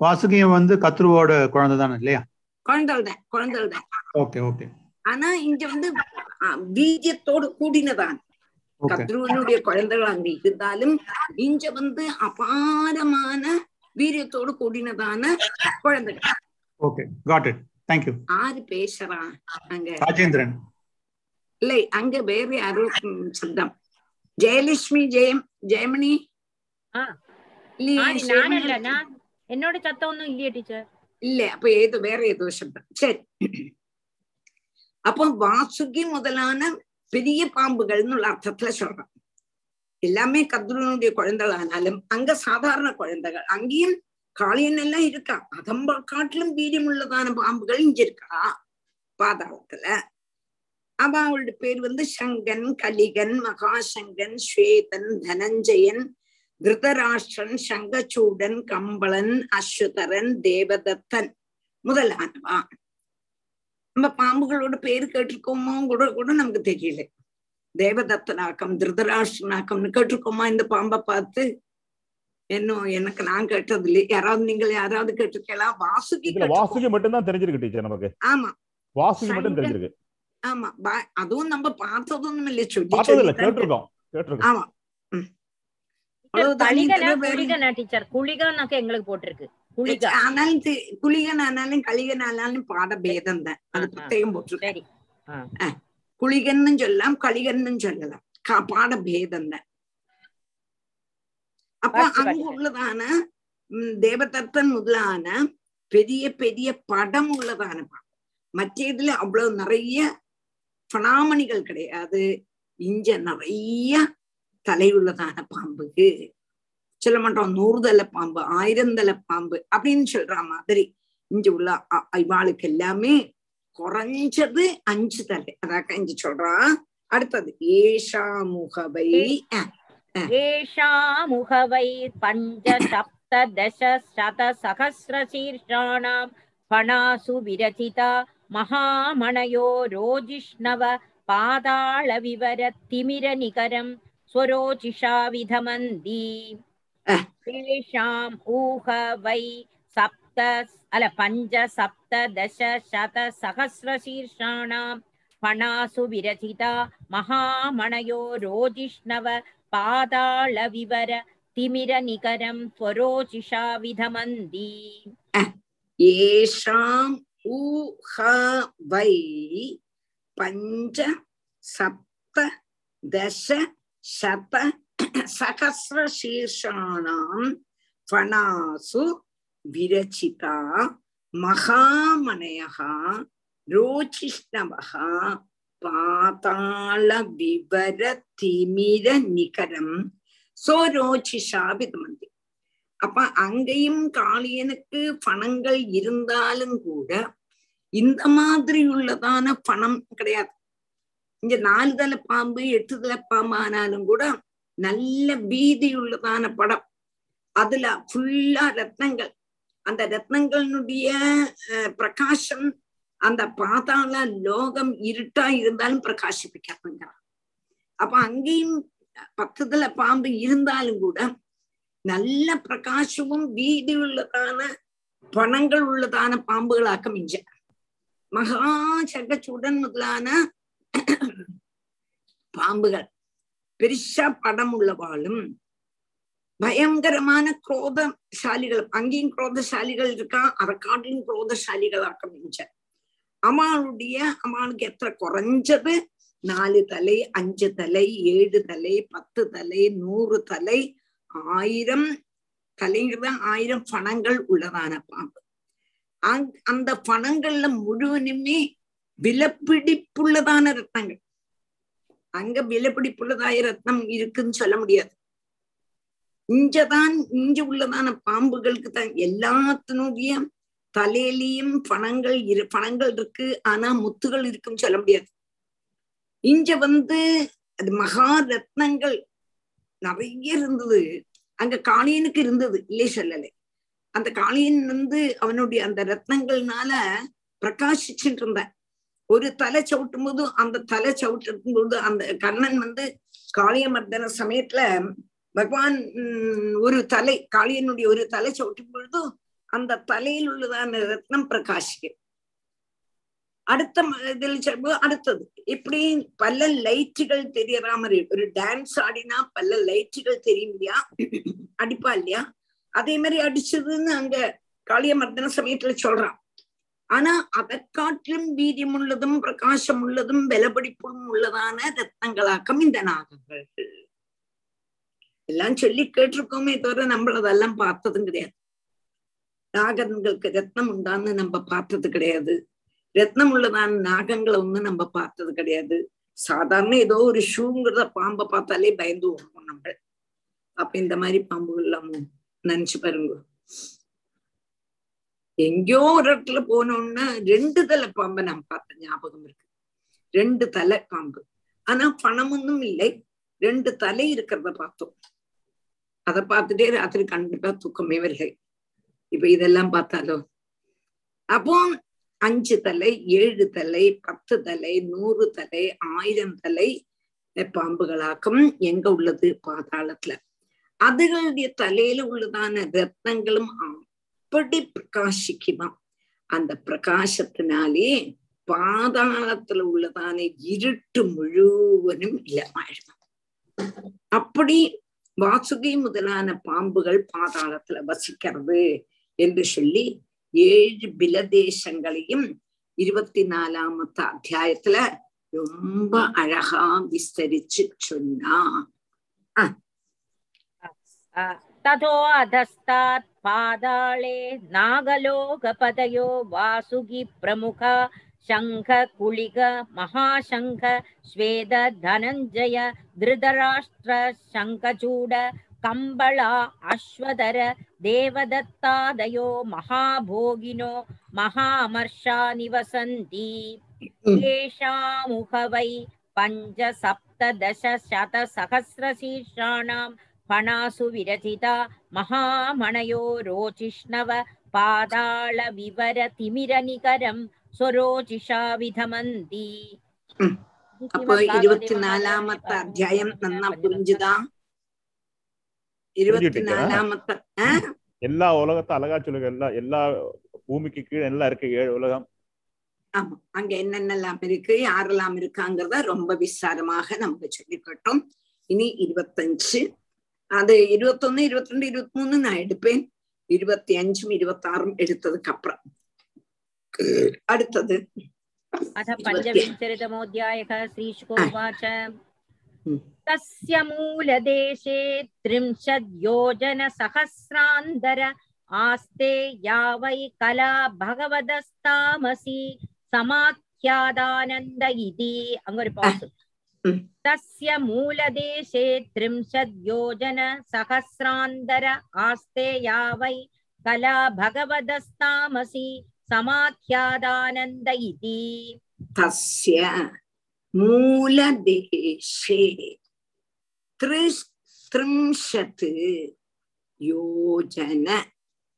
வாசுகியம் வந்து கத்ருவோட குழந்தை தானே இல்லையா? குழந்தைகள் தான் குழந்தைகள் தான். Okay okay. ஆனா இங்க வந்து வீரியத்தோடு கூடினதான். கத்ருவனுடைய குழந்தைகள் அங்க இருந்தாலும் இங்க வந்து அபாரமான வீரியத்தோடு கூடினதான குழந்தைகள். ஓகே காட் இட் தேங்க்யூ ஆறு பேசுறா அங்க. ராஜேந்திரன். இல்லை அங்க வேற யாரோ சப்தம். ஜெயலட்சுமி ஜெயம் ஜெயமணி. ஆ. இல்லையே, ஆடி ஜெயமணி. நானல்ல நான் என்னோட சத்தம் ஒன்றும் இல்லையே டீச்சர். இல்ல அப்ப ஏதோ பெரிய பாம்புகள்னு உள்ள அர்த்தத்துல சொல்றான். எல்லாமே கத்ருனுடைய குழந்தைகளானாலும் அங்க சாதாரண குழந்தைகள் அங்கேயும் காளியன் எல்லாம் இருக்கா? அதம்ப காட்டிலும் வீரியம் உள்ளதான பாம்புகள் இங்க இருக்கா? பாதாளத்துல. அவ அவளுடைய பேர் வந்து சங்கன் கலிகன் மகாசங்கன் ஸ்வேதன் தனஞ்சயன் திருதராஷ்டிரன் சங்கச்சூடன் கம்பளன் அஸ்வதரன் தேவதத்தன் முதலானவான் நம்ம பாம்புகளோட பேர் கேட்டிருக்கோமோ? கூட கூட நமக்கு தெரியல. தேவதத்தனாக்கம் திருதராஷ்டனாக்கம்னு கேட்டிருக்கோமா இந்த பாம்பை பார்த்து? இன்னும் எனக்கு நான் கேட்டது இல்லை. யாராவது நீங்கள் யாராவது கேட்டிருக்கலாம் வாசுகி. வாசுகி மட்டும்தான் தெரிஞ்சிருக்கு டீச்சர் நமக்கு. ஆமா. வாசுகி மட்டும் தெரிஞ்சிருக்கு. ஆமா. பா- அதுவும் நம்ம பார்த்ததும் இல்லை சொல்லி பார்த்தது இல்ல சொல்லித்தான் கேட்டிருக்கோம் கேட்டிருக்கோம். ஆமா. குளிகானாக்க எங்களுக்கு போட்டிருக்கு. ஆனாலும் குளிகன் ஆனாலும் கலிகன் ஆனாலும் பாட பேதம் தான். அது ஆ, ஆ. பிரத்யேகம் போட்டிருக்கு. சரி. ஆ. குளிகன்னு சொல்லலாம் கலிகன்னு சொல்லலாம். கா- பாட பேதம் தான். அப்போ அங்கு. உள்ளதான தேவதத்தன் முதலான பெரிய பெரிய படம் உள்ளதான பாம்பு மற்ற இதுல அவ்வளவு நிறைய பணாமணிகள் கிடையாது. இங்க நிறைய தலையுள்ளதான பாம்புக்கு சொல்ல மாட்டோம் நூறு தலை பாம்பு ஆயிரம் தலை பாம்பு அப்படின்னு சொல்ற மாதிரி இங்க உள்ள இவாளுக்கு எல்லாமே குறைஞ்சது அஞ்சு தலை. அதாக்க இங்க சொல்றான் அடுத்தது ஏஷா முகவை ஏஷா முகவை பஞ்ச சப்த தச சத சகசிர சீர்ஷாணாம் பணாசு விரச்சிதா மகாமணயோ ரோஜிஷ்ணவ பாதாள விவர திமிர நிகரம் ஸ்வரோச்சிஷா விதமந்தி. தேஷாம் ஊக வை சப்த அல பஞ்ச சப்த தச சத சகசிர சீர்ஷாணாம் பணாசு விரச்சிதா மகாமணயோ ரோஜிஷ்ணவ பாதாள விவர திமிர நிகரம் ஸ்வரோச்சிஷா விதமந்தி ஏஷாம் ஊஹ வை பஞ்ச சப்த தச பணாசு விரச்சிதா மகாமனயா ரோச்சிஷ்ணவா பாதாள விவர திமிர நிகரம் சோரோச்சிஷா விதமந்தி. அப்ப அங்கேயும் காளியனுக்கு பணங்கள் இருந்தாலும் கூட இந்த மாதிரி உள்ளதான பணம் கிடையாது. இங்க நாலு தலை பாம்பு எட்டு தலை பாம்பு ஆனாலும் கூட நல்ல பீதியுள்ளதான படம். அதுல ஃபுல்லா ரத்னங்கள். அந்த ரத்னங்களுடைய பிரகாசம் அந்த பாதாள லோகம் இருட்டா இருந்தாலும் பிரகாசிப்பிக்கிறாங்கிறான் அப்ப அங்கேயும் பக்கத்துல பாம்பு இருந்தாலும் கூட நல்ல பிரகாசமும் வீதி உள்ளதான பணங்கள் உள்ளதான பாம்புகளாக்க மிஞ்ச. மகா சகச்சுடன் முதலான பாம்புகள். பெருசா படம் உள்ளவாளும். பயங்கரமான குரோதசாலிகள் அங்கேயும் குரோதசாலிகள் இருக்கா? அதை குரோதசாலிகளாக்க முடிஞ்ச அவளுடைய அவளுக்கு எத்த குறைஞ்சது? நாலு தலை அஞ்சு தலை ஏழு தலை பத்து தலை நூறு தலை ஆயிரம் தலைங்கிறத ஆயிரம் பணங்கள் உள்ளதான பாம்பு. அந்த பணங்கள்ல முழுவனுமே விலப்பிடிப்புள்ளதான ரத்னங்கள் அங்க விலப்பிடிப்புள்ளதாய ரத்னம் இருக்குன்னு சொல்ல முடியாது. இங்கதான் இங்க உள்ளதான பாம்புகளுக்கு தான் எல்லாத்தினுடைய தலையிலையும் பணங்கள் இரு பணங்கள் இருக்கு ஆனா முத்துகள் இருக்குன்னு சொல்ல முடியாது. இங்க வந்து அது மகா ரத்னங்கள் நிறைய இருந்தது. அங்க காளியனுக்கு இருந்தது இல்லையே சொல்லலை. அந்த காளியன் வந்து அவனுடைய அந்த ரத்னங்கள்னால பிரகாசிச்சுட்டு இருந்தான். ஒரு தலை சவுட்டும் போது அந்த தலை சவுட்டும் போது அந்த கண்ணன் வந்து காளியமர்தன சமயத்துல பகவான் உம், ஒரு தலை காளியனுடைய ஒரு தலை சவுட்டும் பொழுது அந்த தலையில் உள்ளதான ரத்னம் பிரகாசிக்கும் அடுத்த இதில் அடுத்தது. இப்படி பல லைட்டுகள் தெரியற மாதிரி ஒரு டான்ஸ் ஆடினா பல லைட்டுகள் தெரியும் இல்லையா அடிப்பா இல்லையா? அதே மாதிரி அடிச்சதுன்னு அங்க காளியமர்தன சமயத்துல சொல்றான். ஆனா அதற்காற்றும் வீரியம் உள்ளதும் பிரகாசம் உள்ளதும் பலபடிப்பும் உள்ளதான ரத்னங்களாக்கம் இந்த நாகங்கள். எல்லாம் சொல்லி கேட்டிருக்கோமே தவிர நம்ம அதெல்லாம் பார்த்ததும் கிடையாது. நாகங்களுக்கு ரத்னம் உண்டான்னு நம்ம பார்த்தது கிடையாது. ரத்னம் உள்ளதான நாகங்களை ஒண்ணு நம்ம பார்த்தது கிடையாது. சாதாரண ஏதோ ஒரு ஷூங்கிறத பாம்பை பார்த்தாலே பயந்து ஓடுவோம் நம்ம. அப்ப இந்த மாதிரி பாம்புகள் எல்லாம் நினைச்சு பாருங்க. எங்கேயோ ஒரு இடத்துல போனோம்னா ரெண்டு தலை பாம்பை நான் பார்த்த ஞாபகம் இருக்கு. ரெண்டு தலை பாம்பு. ஆனா பணம் ஒன்றும் இல்லை. ரெண்டு தலை இருக்கிறத பார்த்தோம். அதை பார்த்துட்டே ராத்திரி கண்டிப்பா தூக்கமே வருகை இப்ப இதெல்லாம் பார்த்தாலோ? அப்போ அஞ்சு தலை ஏழு தலை பத்து தலை நூறு தலை ஆயிரம் தலை பாம்புகளாக்கும் எங்க உள்ளது பாதாளத்துல. அதுகளுடைய தலையில உள்ளதான ரத்னங்களும் அப்படி பிரகாசிக்குமா அந்த பிரகாசத்தினாலே பாதாளத்துல உள்ளதான இருட்டு முழுவதும் இல்லமாயிடும் அப்படி வாசுகி முதலான பாம்புகள் பாதாளத்துல வசிக்கிறது என்று சொல்லி ஏழு பிலதேசங்களையும் இருபத்தி நாலாமத்த அத்தியாயத்துல ரொம்ப அழகா விஸ்தரிச்சு சொன்னா. ततो अधस्तात् पादाळे नागलोकपतयो वासुकि प्रमुख शङ्ख कुलिक महाशङ्ख स्वेद धनञ्जय धृतराष्ट्र शङ्खचूड कम्बला अश्वधर देवदत्तादयो महाभोगिनो महामर्षा निवसन्ति येषामुख वै पञ्च सप्तदश शतसहस्रशीर्षाणां फणासु विरचिता महामणयो रोचिष्णव पाताळविवरतिमिरनिकरं स्वरोचिषा विधमन्ति അപ്പൊ ഇരുപത്തിനാലാമത്തെ അധ്യായം നന്നാ പുരിഞ്ചുതാ இருபத்தினாலாமத்த ஆஹ் எல்லா உலகத்தை அழகா சொல்லுங்க எல்லா எல்லா பூமிக்கு கீழே எல்லாம் இருக்கு ஏழு உலகம் ஆமா அங்க என்னென்னலாம் இருக்கு யாரெல்லாம் இருக்காங்கிறத ரொம்ப விசாரமாக நமக்கு சொல்லிக்கட்டும் இனி இருபத்தஞ்சு அது இருபத்தொன்னு இருபத்தி ரெண்டு இருபத்தி மூணு நான் எடுப்பேன் இருபத்தி அஞ்சும் இருபத்தி ஆறும் எடுத்ததுக்கு அப்புறம் அடுத்தது अथ पञ्चविंशतितमोऽध्यायः श्रीशुकोवाच तस्य मूलदेशे त्रिंशद्योजनसहस्रान्तर आस्ते या वै कला भगवदस्तामसि समाख्यादानन्द इति अङ्गोरि पास् तस्य मूलदेशे त्रिंशद्योजनसहस्रान्तर आस्ते या वै कला भगवदस्तामसि समाख्यादानन्द इति तस्य मूलदेशे त्रिस् त्रिंशत् योजन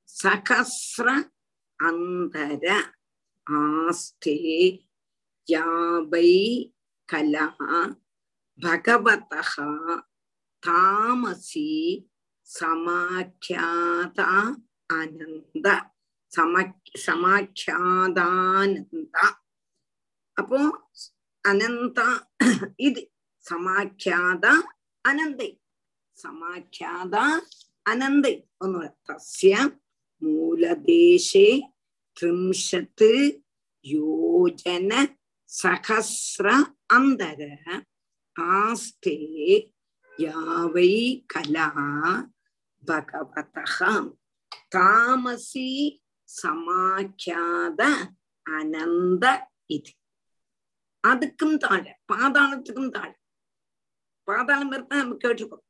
सहस्र अन्तर आस्ते या वै கலா பகவதா தாமசி சமாக்கியாதா ஆனந்த சமாக்கியாதானந்தா அப்போ அனந்தா இது சமாக்கியாதா அனந்தை சமாக்கியாதா അനന്തി ഒന്നുകൂടെ തസ്യ മൂലദേശേ ത്രിംശത്ത് യോജന சகசிர அந்தர ஆஸ்தே யாவை கலா பகவதா தாமசி சமாக்கியாத அனந்த இது. அதுக்கும் தாழ பாதாளத்துக்கும் தாழ. பாதாளம் இருந்தா நம்ம கேட்டிருக்கோம்.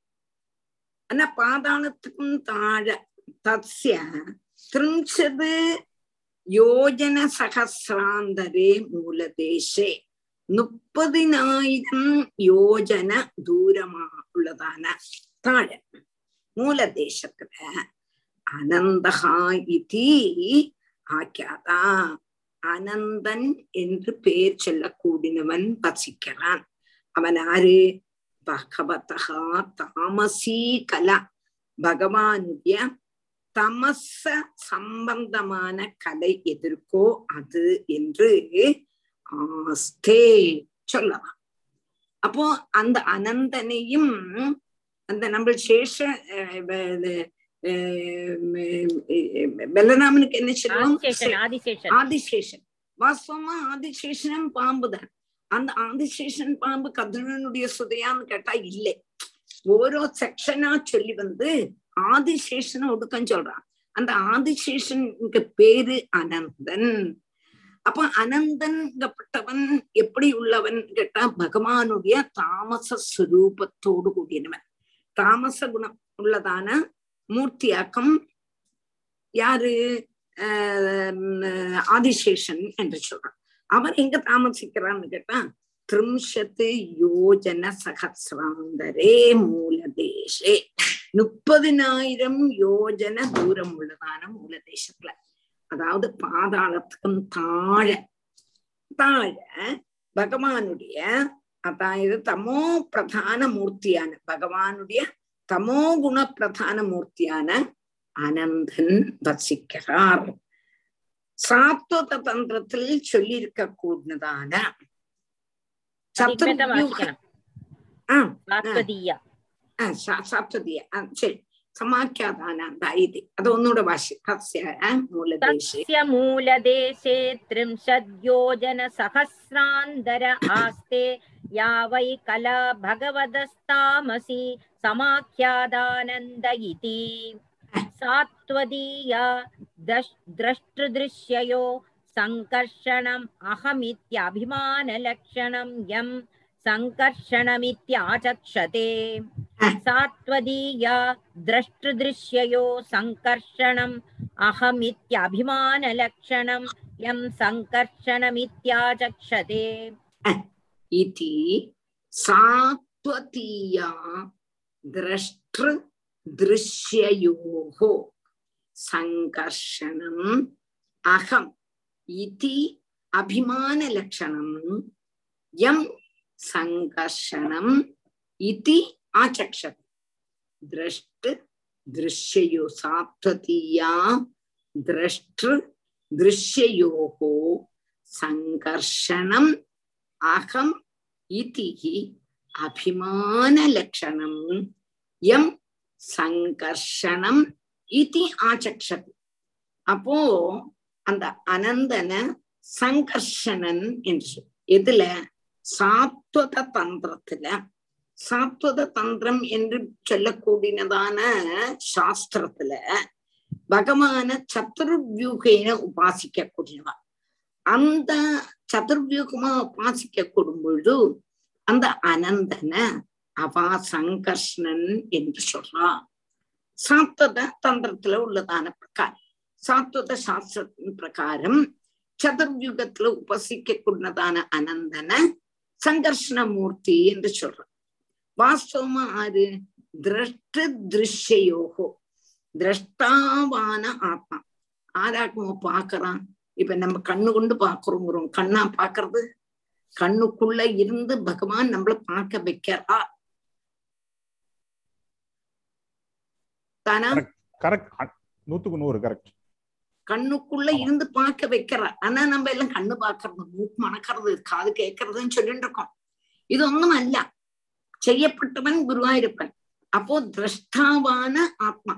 ஆனா பாதாளத்துக்கும் தாழ திரிஞ்சது யோஜன சகசிராந்தரே மூலதேசே முப்பதினாயிரம் யோஜன தூரமா உள்ளதான தாழ மூலதேசத்துல அனந்தகா இதி ஆக்கியாதா அனந்தன் என்று பெயர் சொல்லக்கூடினவன் வசிக்கிறான் அவன் ஆறு பகவதா தாமசீ கலா பகவானுடைய தமச சம்பந்தமான கலை எதற்கோ அது என்று ஆஸ்தே சொல்லலாம். அப்போ அந்த அனந்தனையும் அந்த நம்ம சேஷ பலராமனுக்கு என்ன சொல்லுவோம்? ஆதிசேஷன் வாஸ்தவமா ஆதிசேஷனும் பாம்புதான் அந்த ஆதிசேஷன் பாம்பு கதிரனுடைய சுதையான்னு கேட்டா இல்லை. ஓரோ செக்ஷனா சொல்லி வந்து ஆதிசேஷனை ஒடுக்கம் சொல்றான். அந்த ஆதிசேஷனுக்கு பேரு அனந்தன். அப்ப அனந்தன்கப்பட்டவன் எப்படி உள்ளவன் கேட்டா பகவானுடைய தாமச சுரூபத்தோடு கூடியவன் தாமச குணம் உள்ளதான மூர்த்தியாக்கம் யாரு? ஆஹ் ஆதிசேஷன் என்று சொல்றான். அவன் எங்க தாமசிக்கிறான்னு கேட்டா திரிம்சத்து யோஜன சகசிராந்தரே மூலதேஷே முப்பதினாயிரம் யோஜன தூரம் உள்ளதான மூல தேசத்துல. அதாவது பாதாளத்துக்கும் தாழ தாழ பகவானுடைய அதாவது தமோ பிரதான மூர்த்தியான பகவானுடைய தமோ குண பிரதான மூர்த்தியான அனந்தன் வசிக்கிறார். சாத்வத தந்திரத்தில் சொல்லி இருக்க கூடதான சத்ருவியூக ಶಾಶ್ವತದಿ ಸರಿ ಸಮಾಖ್ಯಾತಾನಾಂತ ಐತಿ ಅದು ಒಂದೂಡ ಭಾಷೆ ತಸ್ಯ ಮೂಲದೇಶೆ ಮೂಲದೇಶೆ ತ್ರಿಂಶದ್ಯೋಜನ ಸಹಸ್ರಾಂಧರ ಆಸ್ತೆ ಯಾವೈ ಕಲಾ ಭಗವದಸ್ತಾಮಸಿ ಸಮಾಖ್ಯಾದಾನಂದ अहमित्यभिमानलक्षणं यम् सङ्कर्षणमित्याचक्षते सात्वदीया द्रष्टृदृश्ययो सङ्कर्षणम् अहमित्यभिमानलक्षणं यं सङ्कर्षणमित्याचक्षते इति सात्वतीया द्रष्टृ दृश्ययोः सङ्कर्षणम् अहम् इति अभिमानलक्षणं यं சங்கர்ஷனம் இது ஆச்சக்ஷத். திரஷ்டு திருஷ்யயோ சாப்ததீயா திரஷ்டு திருஷ்யயோகோ சங்கர்ஷனம் அகம் இதி அபிமானலட்சணம் எம் சங்கர்ஷனம் இது ஆச்சக்ஷத். அப்போ அந்த அனந்தன சங்கர்ஷனன் என்று எதுல? சாத்வத தந்திரத்துல சாத்வத தந்திரம் என்று சொல்லக்கூடியதான சாஸ்திரத்துல பகவான சத்துர்வியூகேன உபாசிக்க கூடியவா அந்த சதுர்வியூகமா உபாசிக்க கூடும் பொழுது அந்த அனந்தனை அவா சங்கர்ஷ்ணன் என்று சொல்றா. சாத்வத தந்திரத்துல உள்ளதான பிரகாரம். சாத்வத சாஸ்திரத்தின் பிரகாரம் சதுர்யுகத்துல உபசிக்க கூடதான அனந்தனை சங்கர்ஷ்ணமூர்த்தி என்று சொல்றான் வாஸ்தவமா ஆறு திரஷ்டு திருஷ்யோகோ திரஷ்டாவான ஆத்மா. ஆராக்குமோ பாக்குறான் இப்ப நம்ம கண்ணு கொண்டு பாக்குறோங்கிறோம் கண்ணா பாக்குறது கண்ணுக்குள்ள இருந்து பகவான் நம்மள பார்க்க வைக்கிறா தானா? கரெக்ட் நூத்துக்கு நூறு கரெக்ட் கண்ணுக்குள்ள இருந்து பார்க்க வைக்கிறா. ஆனா நம்ம எல்லாம் கண்ணு பாக்குறது மூக்கு மணக்கிறது காது கேட்கறதுன்னு சொல்லிட்டு இருக்கோம். இது ஒண்ணும் அல்ல. செய்யப்பட்டவன் குருவாயிருப்பன் அப்போ திரஷ்டாவான ஆத்மா.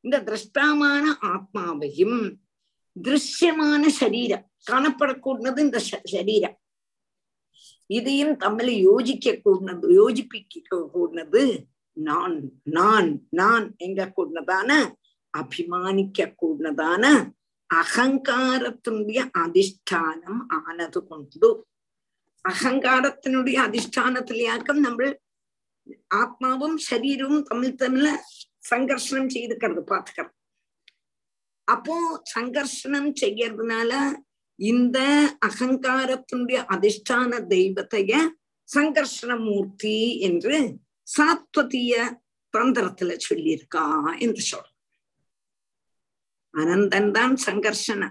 இந்த திரஷ்டாவான ஆத்மாவையும் திருஷ்யமான சரீரம் காணப்படக்கூடது இந்த சரீரம். இதையும் தம்மில் யோசிக்க கூடது யோசிப்பிக்க கூடது நான் நான் நான் எங்க கூடதான அபிமானிக்க கூடதான அகங்காரத்தினுடைய அதிஷ்டானம் ஆனது கொண்டு அகங்காரத்தினுடைய அதிஷ்டானத்திலேயாக்கம் നമ്മൾ ஆத்மாவும் சரீரமும் தமிழ் தமிழ சங்கர்ஷனம் செய்துக்கிறது பாத்துக்கிறது அப்போ சங்கர்ஷனம் செய்யறதுனால இந்த அகங்காரத்தினுடைய அதிஷ்டான தெய்வத்தைய சங்கர்ஷணமூர்த்தி என்று சாத்வதிய தந்திரத்துல சொல்லியிருக்கா என்று சொல்ற அனந்தன் தான் சங்கர்ஷன.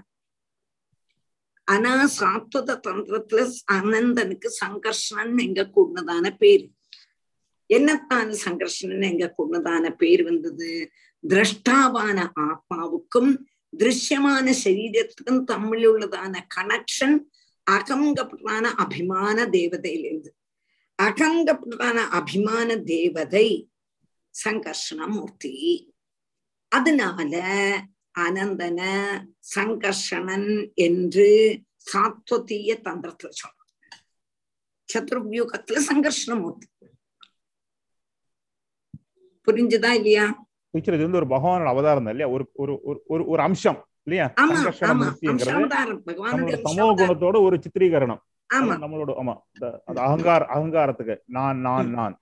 ஆனா சாத்வத தந்திரத்துல அனந்தனுக்கு சங்கர்ஷணன் எங்க கூடதான பேரு. என்னத்தான் சங்கர்ஷணன் எங்க கூடதான பேர் வந்தது? திரஷ்டாவான ஆத்மாவுக்கும் திருஷ்யமான சரீரத்துக்கும் தம்மில் உள்ளதான கனெக்ஷன் அகங்கப்பட்டான அபிமான தேவதையிலிருந்து. அகங்கப்பட்டான அபிமான தேவதை சங்கர்ஷண மூர்த்தி அதனால அனந்தன சங்கர்ஷணன் என்று சாத்வதீய தந்திரத்துல சொல்றோம் சத்ருவியூகத்துல சங்கர்ஷணமூர்த்தி புரிஞ்சுதா இல்லையா? இது வந்து ஒரு பகவானோட அவதாரம் தான் இல்லையா? ஒரு ஒரு ஒரு ஒரு அம்சம் இல்லையா? குணத்தோட ஒரு சித்திரீகரணம். நம்மளோட ஆமா. அந்த அகங்கார அகங்காரத்துக்கு. நான் நான் நான்.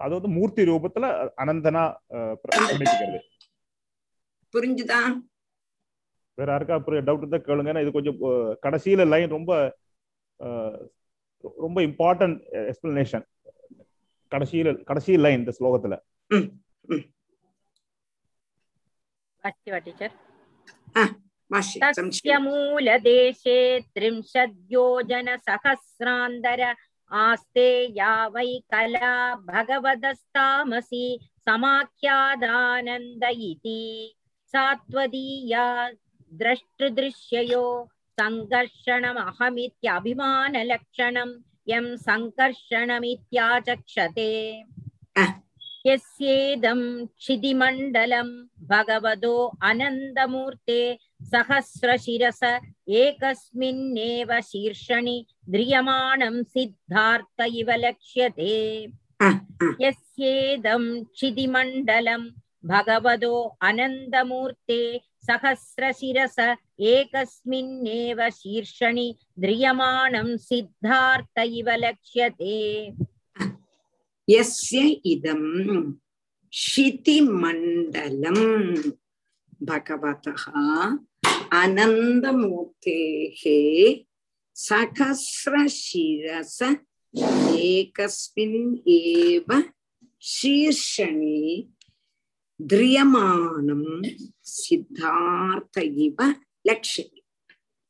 அது வந்து மூர்த்தி ரூபத்துல அனந்தனா புரிஞ்சுதா வேற யாருக்கா டவுட் இருந்தா கேளுங்க ஏன்னா இது கொஞ்சம் அஹ், கடைசியில லைன் ரொம்ப அஹ், ரொம்ப இம்பார்ட்டன்ட் எக்ஸ்பிளனேஷன் கடைசியில கடைசி லைன் இந்த ஸ்லோகத்துல अस्ति वा टीचर् வாஷி तस्य சம்சயம் मूलदेशे त्रिंशद्योजनसहस्रान्तर आस्ते या वै कला भगवदस्तामसि समाख्यादानन्द इति सात्वदीया द्रष्टृदृश्ययो सङ्कर्षणमहमित्यभिमानलक्षणं यं सङ्कर्षणमित्याचक्षते यस्येदं क्षितिमण्डलं भगवतो अनन्दमूर्ते सहस्रशिरस एकस्मिन्नेव शीर्षणि ध्रियमाणं सिद्धार्थ इव लक्ष्यते यस्येदं क्षितिमण्डलं भगवतो अनन्दमूर्ते सहस्रशिरस एकस्मिन्नेव शीर्षणि ध्रियमाणं सिद्धार्थ इव लक्ष्यते यस्य इदं क्षितिमण्डलं भगवतः अनन्दमूर्तेः सहस्रशिरस एकस्मिन् एव शीर्षणि ध्रियमाणं सिद्धार्थ इव लक्ष्यते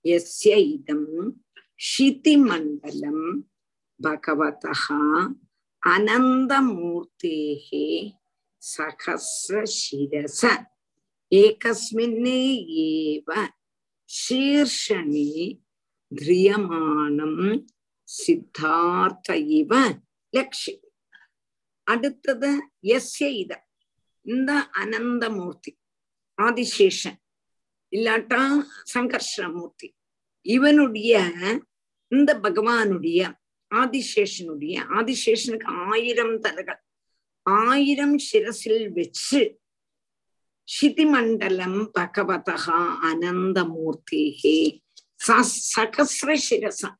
यस्य इदं क्षितिमण्डलं भगवतः अनन्दमूर्तेः सहस्रशिरस एकस्मिन् एव शीर्षणि ध्रियमाणं சித்தார்த்த இவ லட்சியம் அடுத்தது எஸ்ய இத இந்த அனந்தமூர்த்தி ஆதிசேஷன் இல்லாட்டா சங்கர்ஷணமூர்த்தி இவனுடைய இந்த பகவானுடைய ஆதிசேஷனுடைய ஆதிசேஷனுக்கு ஆயிரம் தலைகள் ஆயிரம் சிரசில் வச்சு சிதிமண்டலம் பகவதா அனந்தமூர்த்திகே. சகசிர சிரச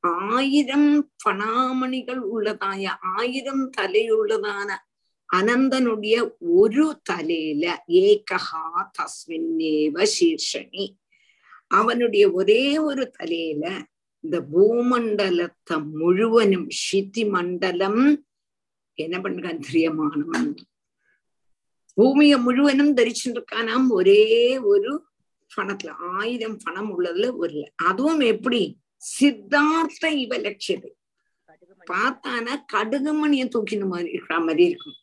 ஆயிரம் பணாமணிகள் உள்ளதாய ஆயிரம் தலையுள்ளதான அனந்தனுடைய ஒரு தலையில ஏகஹா தஸ்மின்னேவ சீர்ஷணி அவனுடைய ஒரே ஒரு தலையில இந்த பூமண்டலத்தை முழுவனும் சித்தி மண்டலம் என்ன பண்றான் திரியமானம் பூமியை முழுவனும் தரிச்சுருக்கானாம் ஒரே ஒரு பணத்துல ஆயிரம் பணம் உள்ளதுல ஒரு அதுவும் எப்படி சித்தார்த்த இவ லட்சியது பார்த்தானா கடுகுமணிய தூக்கின மாதிரி இருக்கிற மாதிரி இருக்கும்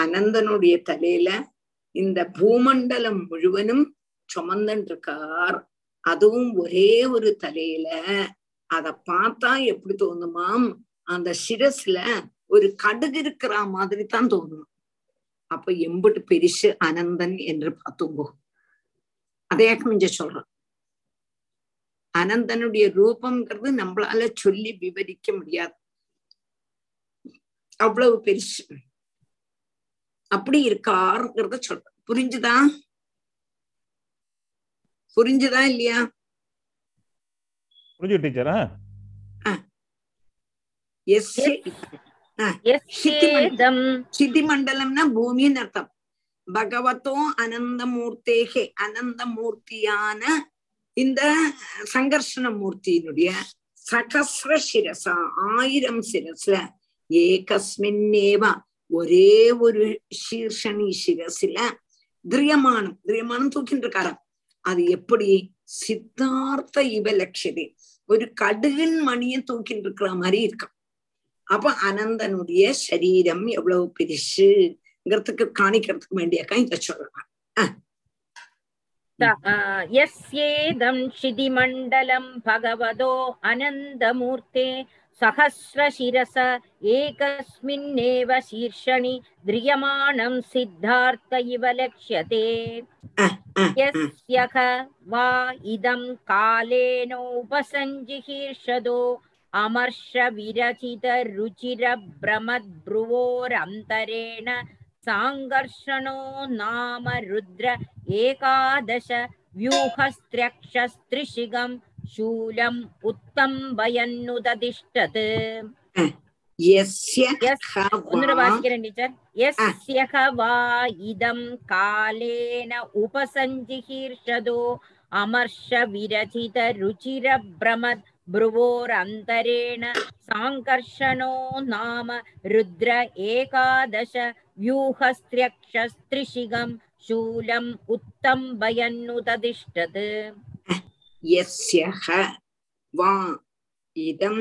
அனந்தனுடைய தலையில இந்த பூமண்டலம் முழுவனும் சுமந்தன் இருக்கார் அதுவும் ஒரே ஒரு தலையில. அத பார்த்தா எப்படி தோணுமாம்? அந்த சிரஸ்ல ஒரு கடுகு இருக்கிற மாதிரி தான் தோணும். அப்ப எம்பிட்டு பெரிசு அனந்தன் என்று பார்த்துங்கோ. அதே கொஞ்ச சொல்றான். அனந்தனுடைய ரூபம்ங்கிறது நம்மளால சொல்லி விவரிக்க முடியாது. அவ்வளவு பெருசு. அப்படி இருக்காருங்கிறத சொல்ற புரிஞ்சுதா? புரிஞ்சுதா இல்லையா? புரிஞ்சு டீச்சரா? சிதி மண்டலம்னா பூமின்னு அர்த்தம். பகவத்தோ அனந்தமூர்த்தேகே. அனந்தமூர்த்தியான இந்த சங்கர்ஷண மூர்த்தியினுடைய சகசிர சிரசா ஆயிரம் சிரஸ்ல ஏகஸ்மின்னேவா ஒரே ஒரு சீர்ஷணி சிரசில திரியமானம் திரியமானம் தூக்கிட்டு இருக்காராம் அது எப்படி? சித்தார்த்த இவ லட்சதி ஒரு கடுகின் மணியை தூக்கிட்டு இருக்கிற மாதிரி இருக்கும். அப்ப அனந்தனுடைய சரீரம் எவ்வளவு பெருசுங்கிறதுக்கு காணிக்கிறதுக்கு வேண்டியக்கா இத சொல்றாங்க यस्येदं क्षितिमण्डलं भगवतो अनन्दमूर्ते सहस्रशिरस एकस्मिन्नेव शीर्षणि ध्रियमाणं सिद्धार्थ इव लक्ष्यते यस्य वा इदं कालेनोपसञ्जिहीर्षदो अमर्षविरचितरुचिरभ्रमद्भ्रुवोरन्तरेण साङ्घर्षणो नाम रुद्र एकादश व्यूहस्त्र्यक्षस्त्रिशिगम् शूलम् उत्तम्बयन्नुदतिष्ठत् यस्य वा इदं कालेन उपसञ्जिहीर्षदो अमर्ष विरचित रुचिरभ्रमत् भ्रुवोरन्तरेण साङ्कर्षणो नाम रुद्र एकादश व्यूहस्त्र्यक्षस्त्रिशिगं शूलम् उत्तम्बयन्नुततिष्ठत् यस्यः वा इदं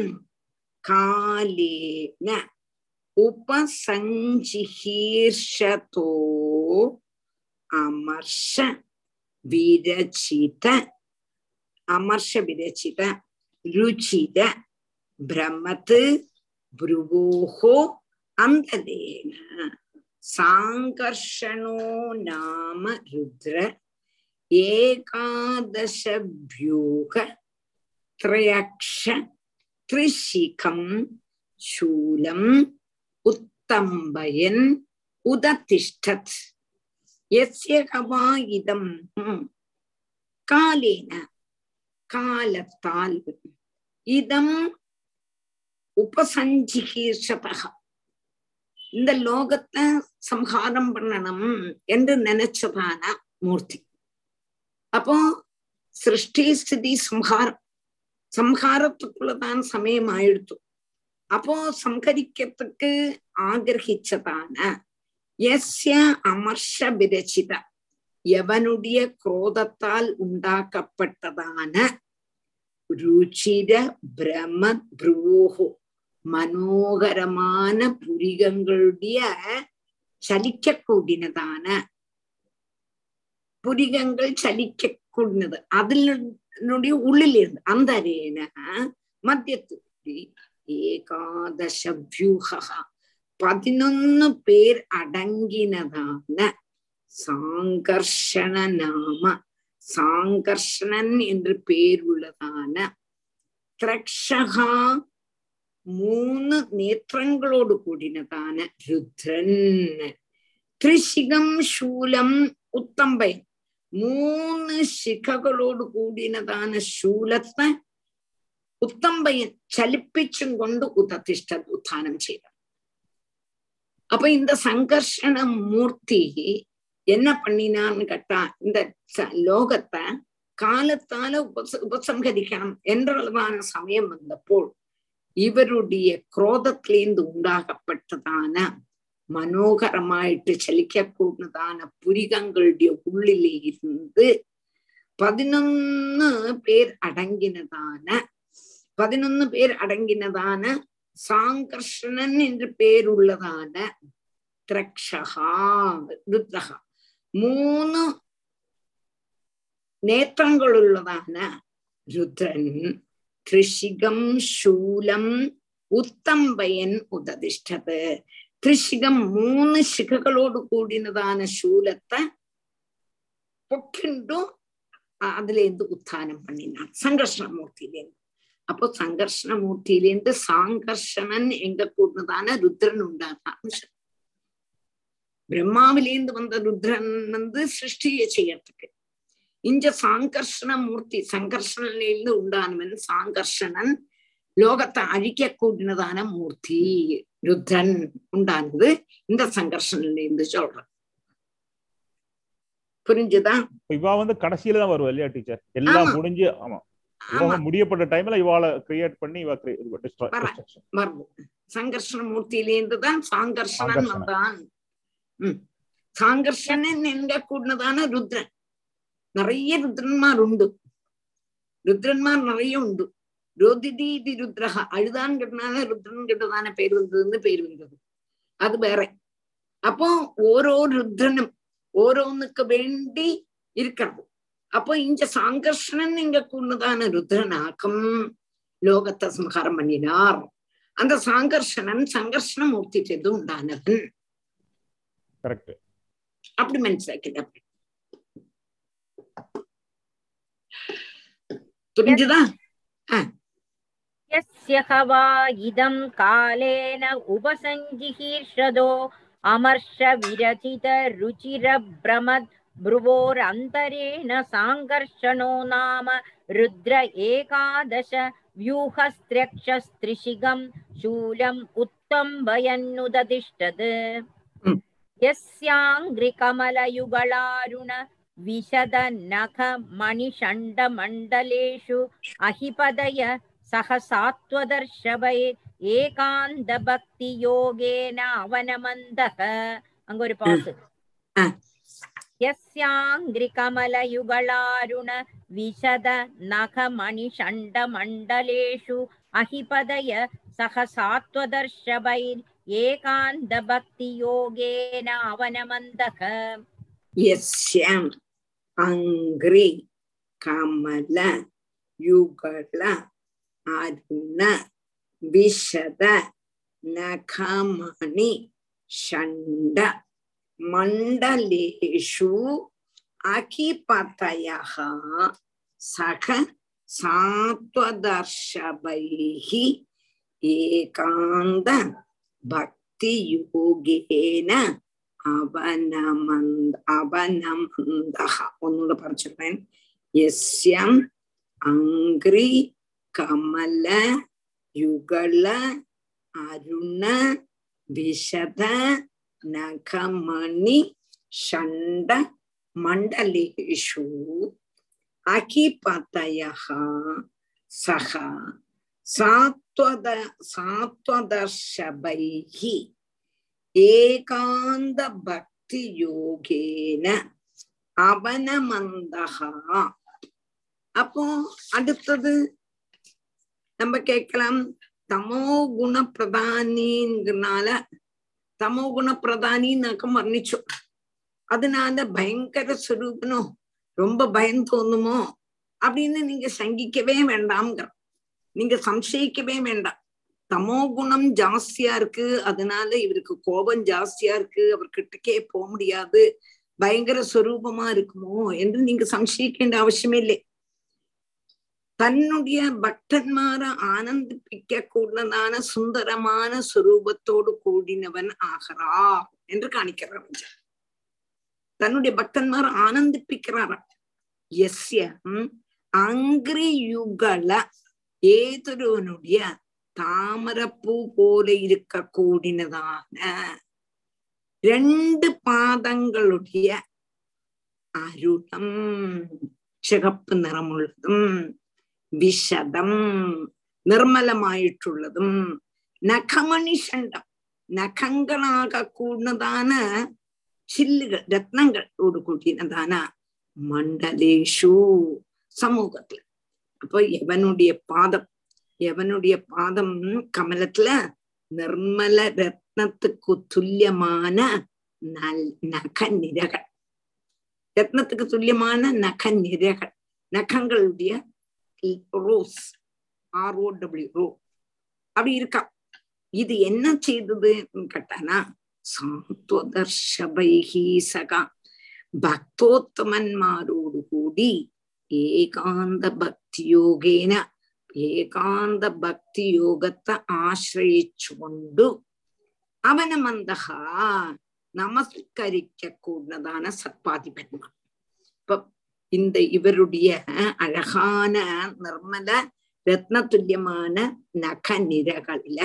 कालेन उपसञ्जिहीर्षतो अमर्ष विरचित अमर्ष विरचित ருச்சித பிரமத்து புருவோகோ அந்ததேன சாங்கர்ஷணோ நாம ருத்ர ஏகாதசபியூக த்ரயக்ஷ த்ரிஷிகம் சூலம் உத்தம்பயன் உததிஷ்டத் எஸ்ய கவா இதம் காலேன காலத்தால் இதம் உபசஞ்சிகீர்ஷதக. இந்த லோகத்தை சம்ஹாரம் பண்ணணும் என்று நினைச்சதான மூர்த்தி. அப்போ சிருஷ்டி ஸ்திதி சம்ஹாரம். சம்ஹாரத்துக்குள்ளதான் சமயம் ஆயிடுத்து. அப்போ சம்ஹரிக்கிறதுக்கு ஆகிரகிச்சதான எஸ்ய அமர்ஷ விரச்சித. எவனுடைய குரோதத்தால் உண்டாக்கப்பட்டதான രുചിര ഭ്രമ புரூஹு மனோகரமான പുരികങ്ങളുടെ ചലിക്കൂടിനതാണ് പുരികങ്ങൾ ചലിക്കക്കൂടുന്നത് അതിൽ ഉള്ളിലിരുന്ന് അന്തരേണ മധ്യത്തിൽ ഏകാദശ വ്യൂഹ പതിനൊന്ന് പേർ അടങ്ങിനതാണ് സാങ്കർഷണനാമ നാമ സാങ്കർഷണൻ என்று பேர் உள்ளதான ത്രക്ഷഹ മൂന്ന് നേത്രങ്ങളോട് കൂടിനതാണ് രുദ്രൻ ത്രിശിഖം ശൂലം ഉത്തമ്പയൻ മൂന്ന് ശിഖകളോട് കൂടിനതാണ് ശൂലത്തെ ഉത്തമ്പയൻ ചലിപ്പിച്ചും കൊണ്ട് ഉതത്തിഷ്ഠ ഉത്ഥാനം ചെയ്ത அப்ப இந்த சங்கர்ஷண மூர்த்தி என்ன பண்ணினான்னு கேட்டா இந்த லோகத்தை காலத்தால உபச உபசம்ஹரிக்கணும் என்றளவான சமயம் வந்தப்போ இவருடைய குரோதத்திலேந்து உண்டாகப்பட்டதான மனோகரமாயிட்டு செலிக்கக்கூடதான புரிகங்களுடைய உள்ளிலே இருந்து பதினொன்னு பேர் அடங்கினதான பதினொன்னு பேர் அடங்கினதான சாங்கர்ஷணன் என்று பேருள்ளதான திரக்ஷகா ருத்ரகா. മൂന്ന് നേത്രങ്ങളുള്ളതാണ് രുദ്രൻ ത്രിശികം ശൂലം ഉത്തമ്പയൻ ഉദതിഷ്ഠത് ത്രിശികം മൂന്ന് ശിഖകളോട് കൂടിനതാണ് ശൂലത്തെ പൊക്കിണ്ടു அதுலேருந்து உத்தானம் பண்ணினான் சங்கர்ஷணமூர்த்தியிலேருந்து அப்போ சங்கர்ஷணமூர்த்தியிலேருந்து சாங்கர்ஷணன் எங்க கூடதான ருத்ரன் உண்டானான்னு சொல்லு. பிரம்மாவிலேந்து வந்த ருத்ரன் வந்து சிருஷ்டியை செய்யறதுக்கு இங்க சாங்கர்ஷண மூர்த்தி சங்கர்ஷனிலிருந்து உண்டானவன் சாங்கர்ஷணன் லோகத்தை அழிக்க கூடினதான மூர்த்தி ருத்ரன் உண்டானது இந்த சங்கர்ஷனிலிருந்து சொல்றேன் புரிஞ்சுதா இவா வந்து கடைசியில தான் வருவா இல்லையா டீச்சர் எல்லாம். முடிஞ்சு ஆமா முடியப்பட்ட டைம்ல இவாளை கிரியேட் பண்ணி இவ சங்கர்ஷண மூர்த்தியிலேருந்து தான் சாங்கர்ஷணன். வந்தான் உம் சாங்கர்ஷணன் எங்க கூடினதான ருத்ரன் நிறைய ருத்ரன்மார் உண்டு ருத்ரன்மார் நிறைய உண்டு ரோதிதி இது ருத்ரஹ அழுதான்கிறதுனால ருத்ரன் கிட்டதான பேர் வந்ததுன்னு பேர் வந்தது அது வேற அப்போ ஓரோ ருத்ரனும் ஓரோனுக்கு வேண்டி இருக்கிறது அப்போ இங்க சாங்கர்ஷணன் இங்க கூடதான ருத்ரனாக்கம் லோகத்தை சம்ஹாரம் பண்ணினார் அந்த சாங்கர்ஷணன் சங்கர்ஷண மூர்த்தி செய்து உண்டானவன் கரெக்ட் அப்படி மனசிலாக்கிட்ட புரிஞ்சுதா यस्य ह वा इदं कालेन उपसञ्जिहीर्षदो अमर्षविरचितरुचिरभ्रमद् भ्रुवोरन्तरेण साङ्कर्षणो नाम रुद्र एकादश व्यूहस्त्र्यक्षस्त्रिशिगं शूलम् उत्तम्बयन्नुदतिष्ठत् Mm. यस्याङ्घ्रिकमलयुगलारुण विशदनखमणिषण्डमण्डलेषु अहिपदय सहसात्वदर्शवै एकान्तभक्तियोगेन अवनमन्दः अङ्गुरु पासु यस्याङ्घ्रिकमलयुगलारुण विशद नखमणिषण्डमण्डलेषु अहिपदय सहसात्वदर्शवैर् ஏகாந்தபக்தியோகேன அவனமந்தக. எஸ்யம் அங்கிரி கமல யுகல அருண விஷத நகமணி ஷண்ட மண்டலேஷு அகிபதயः சக சாத்வதர்ஷபைः ஏகாந்த பக்தியோகேன அவனமந்த அவனமந்தக ஒன்னோட படிச்சிருப்பேன் எஸ்யம் அங்கிரி கமல யுகல அருண விஷத நகமணி ஷண்ட மண்டலேஷு அகிபதயா சகா சாத்வத சாத்வதர்ஷபைஹி ஏகாந்த பக்தி யோகேன அவனமந்தகா அப்போ அடுத்தது நம்ம கேட்கலாம் தமோ குண பிரதானிங்கிறனால தமோ குண பிரதானின்னாக்க வர்ணிச்சோம் அதனால பயங்கர சுரூபனும் ரொம்ப பயம் தோணுமோ அப்படின்னு நீங்க சங்கிக்கவே வேண்டாம்ங்கிற நீங்க சம்சயிக்கவே வேண்டாம். தமோ குணம் ஜாஸ்தியா இருக்கு. அதனால இவருக்கு கோபம் ஜாஸ்தியா இருக்கு. அவர் கிட்டக்கே போக முடியாது. பயங்கர சுரூபமா இருக்குமோ என்று நீங்க சம்சயிக்க அவசியமே இல்லை. தன்னுடைய பக்தன்மாரை ஆனந்திப்பிக்க கூடதான சுந்தரமான சுரூபத்தோடு கூடினவன் ஆகிறா என்று காணிக்கிறான் தன்னுடைய பக்தன்மார் ஆனந்திப்பிக்கிறாராம். எஸ்ய அங்கிரி யுகல ஏதொருவனுடைய தாமரப்பூ போல இருக்க கூடினதான ரெண்டு பாதங்களுடைய அருணம் சிகப்பு நிறமுள்ளதும் விஷதம் നിർമ്മലമായിട്ടുള്ളതും നഖമണിഷണ്ടം നഖങ്ങളാക കൂടുന്നതാണ് ചില്ലുകൾ രത്നങ്ങളോട് കൂടിയതാണ് മണ്ഡലേഷു സമൂഹത്തിൽ அப்ப எவனுடைய பாதம் எவனுடைய பாதம் கமலத்துல? நிர்மல ரத்னத்துக்கு துல்லியமான நக நிரகள் ரத்னத்துக்கு துல்லியமான நக நிரகள் நகங்களுடைய rose R O W row அப்படி இருக்கா. இது என்ன செய்ததுன்னு கேட்டானா சாத்வதர்ஷபைகி சகா. பக்தோத்தமன்மாரோடு கூடி ஏகாந்த பக்தி யோகேன ஏகாந்த பக்தி யோகத்தை ஆசிரியிச்சு கொண்டு அவன மந்தகா நமஸ்கரிக்க கூடதான சத்பாதி பெருமான் இப்ப இந்த இவருடைய அழகான நிர்மல ரத்னதுல்யமான நக நிறகள்ல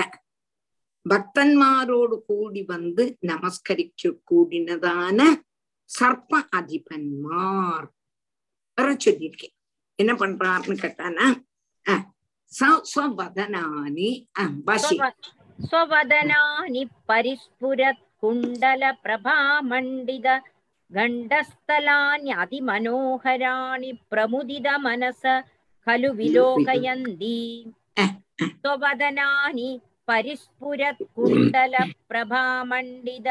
பக்தன்மாரோடு கூடி வந்து நமஸ்கரிக்க கூடினதான சர்ப்ப அதிபன்மார் வர சொல்லியிருக்கேன் என்ன பண்றாருன்னு கேட்டானா ஸ்வவதனானி பசி स्ववदनानि परिस्फुरत् कुण्डलप्रभामण्डित गण्डस्थलान्यतिमनोहराणि प्रमुदितमनस खलु विलोकयन्ति स्ववदनानि परिस्फुरत् कुण्डलप्रभामण्डित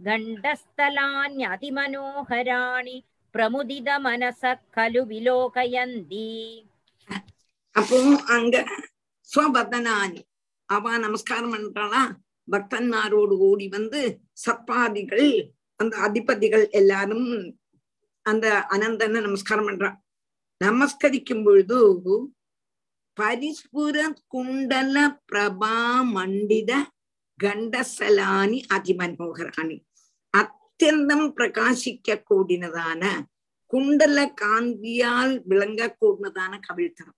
गण्डस्थलान्यतिमनोहराणि பிரமுதிதமனச கலு விலோகயந்தி அப்போ அங்க ஸ்வபதனானி அவ நமஸ்காரம் பண்றாளா பக்தன்மாரோடு ஓடி வந்து சத்பாதிகள் அந்த அதிபதிகள் எல்லாரும் அந்த அனந்தனை நமஸ்காரம் பண்றான் நமஸ்கரிக்கும் பொழுது பரிஸ்புர குண்டல பிரபா மண்டித கண்டசலானி அதிமனோகராணி அத்தியந்தம் பிரகாசிக்க கூடினதான குண்டல காந்தியால் விளங்க கூடினதான கவிழ்த்தனம்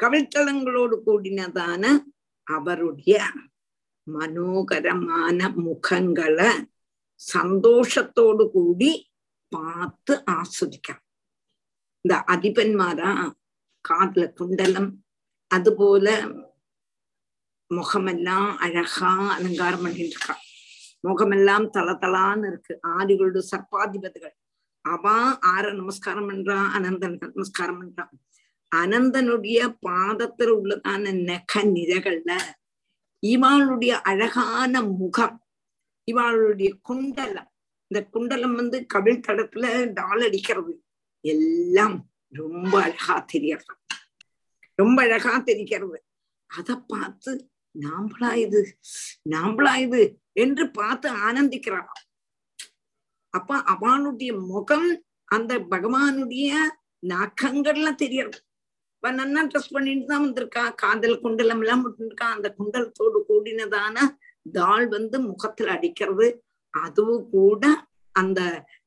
கவிழ்த்தலங்களோடு கூடினதான அவருடைய மனோகரமான முகங்களை சந்தோஷத்தோடு கூடி பார்த்து ஆஸ்வதிക്കാം இந்த அதிபன்மாரா காதுல குண்டலம் அதுபோல முகமெல்லாம் அழகா அலங்காரம் பண்ணிட்டு இருக்கா முகமெல்லாம் தளதளான்னு இருக்கு. ஆதிகளோட சர்ப்பாதிபதிகள். அவா ஆற நமஸ்காரம் பண்றான் அனந்தன் நமஸ்காரம் பண்றான் அனந்தனுடைய பாதத்துல உள்ளதான நெக நிறகள்ல இவாளுடைய அழகான முகம் இவாளுடைய குண்டலம். இந்த குண்டலம் வந்து கவிழ் தடத்துல டால் அடிக்கிறது. எல்லாம் ரொம்ப அழகா தெரியறான் ரொம்ப அழகா தெரிகிறது. அத பார்த்து நாம்பளா இது? நாம்பளா இது? என்று பார்த்து ஆனந்திக்கிறாளாம் அப்ப அவனுடைய முகம் அந்த பகவானுடைய நகங்கள்ல தெரியறது இப்ப நன்னா ட்ரெஸ் பண்ணிட்டு தான் வந்திருக்கா. காதல் குண்டலம் எல்லாம் விட்டுருக்கா அந்த குண்டலத்தோடு கூடினதான தாள் வந்து முகத்துல அடிக்கிறது. அதுவும் கூட அந்த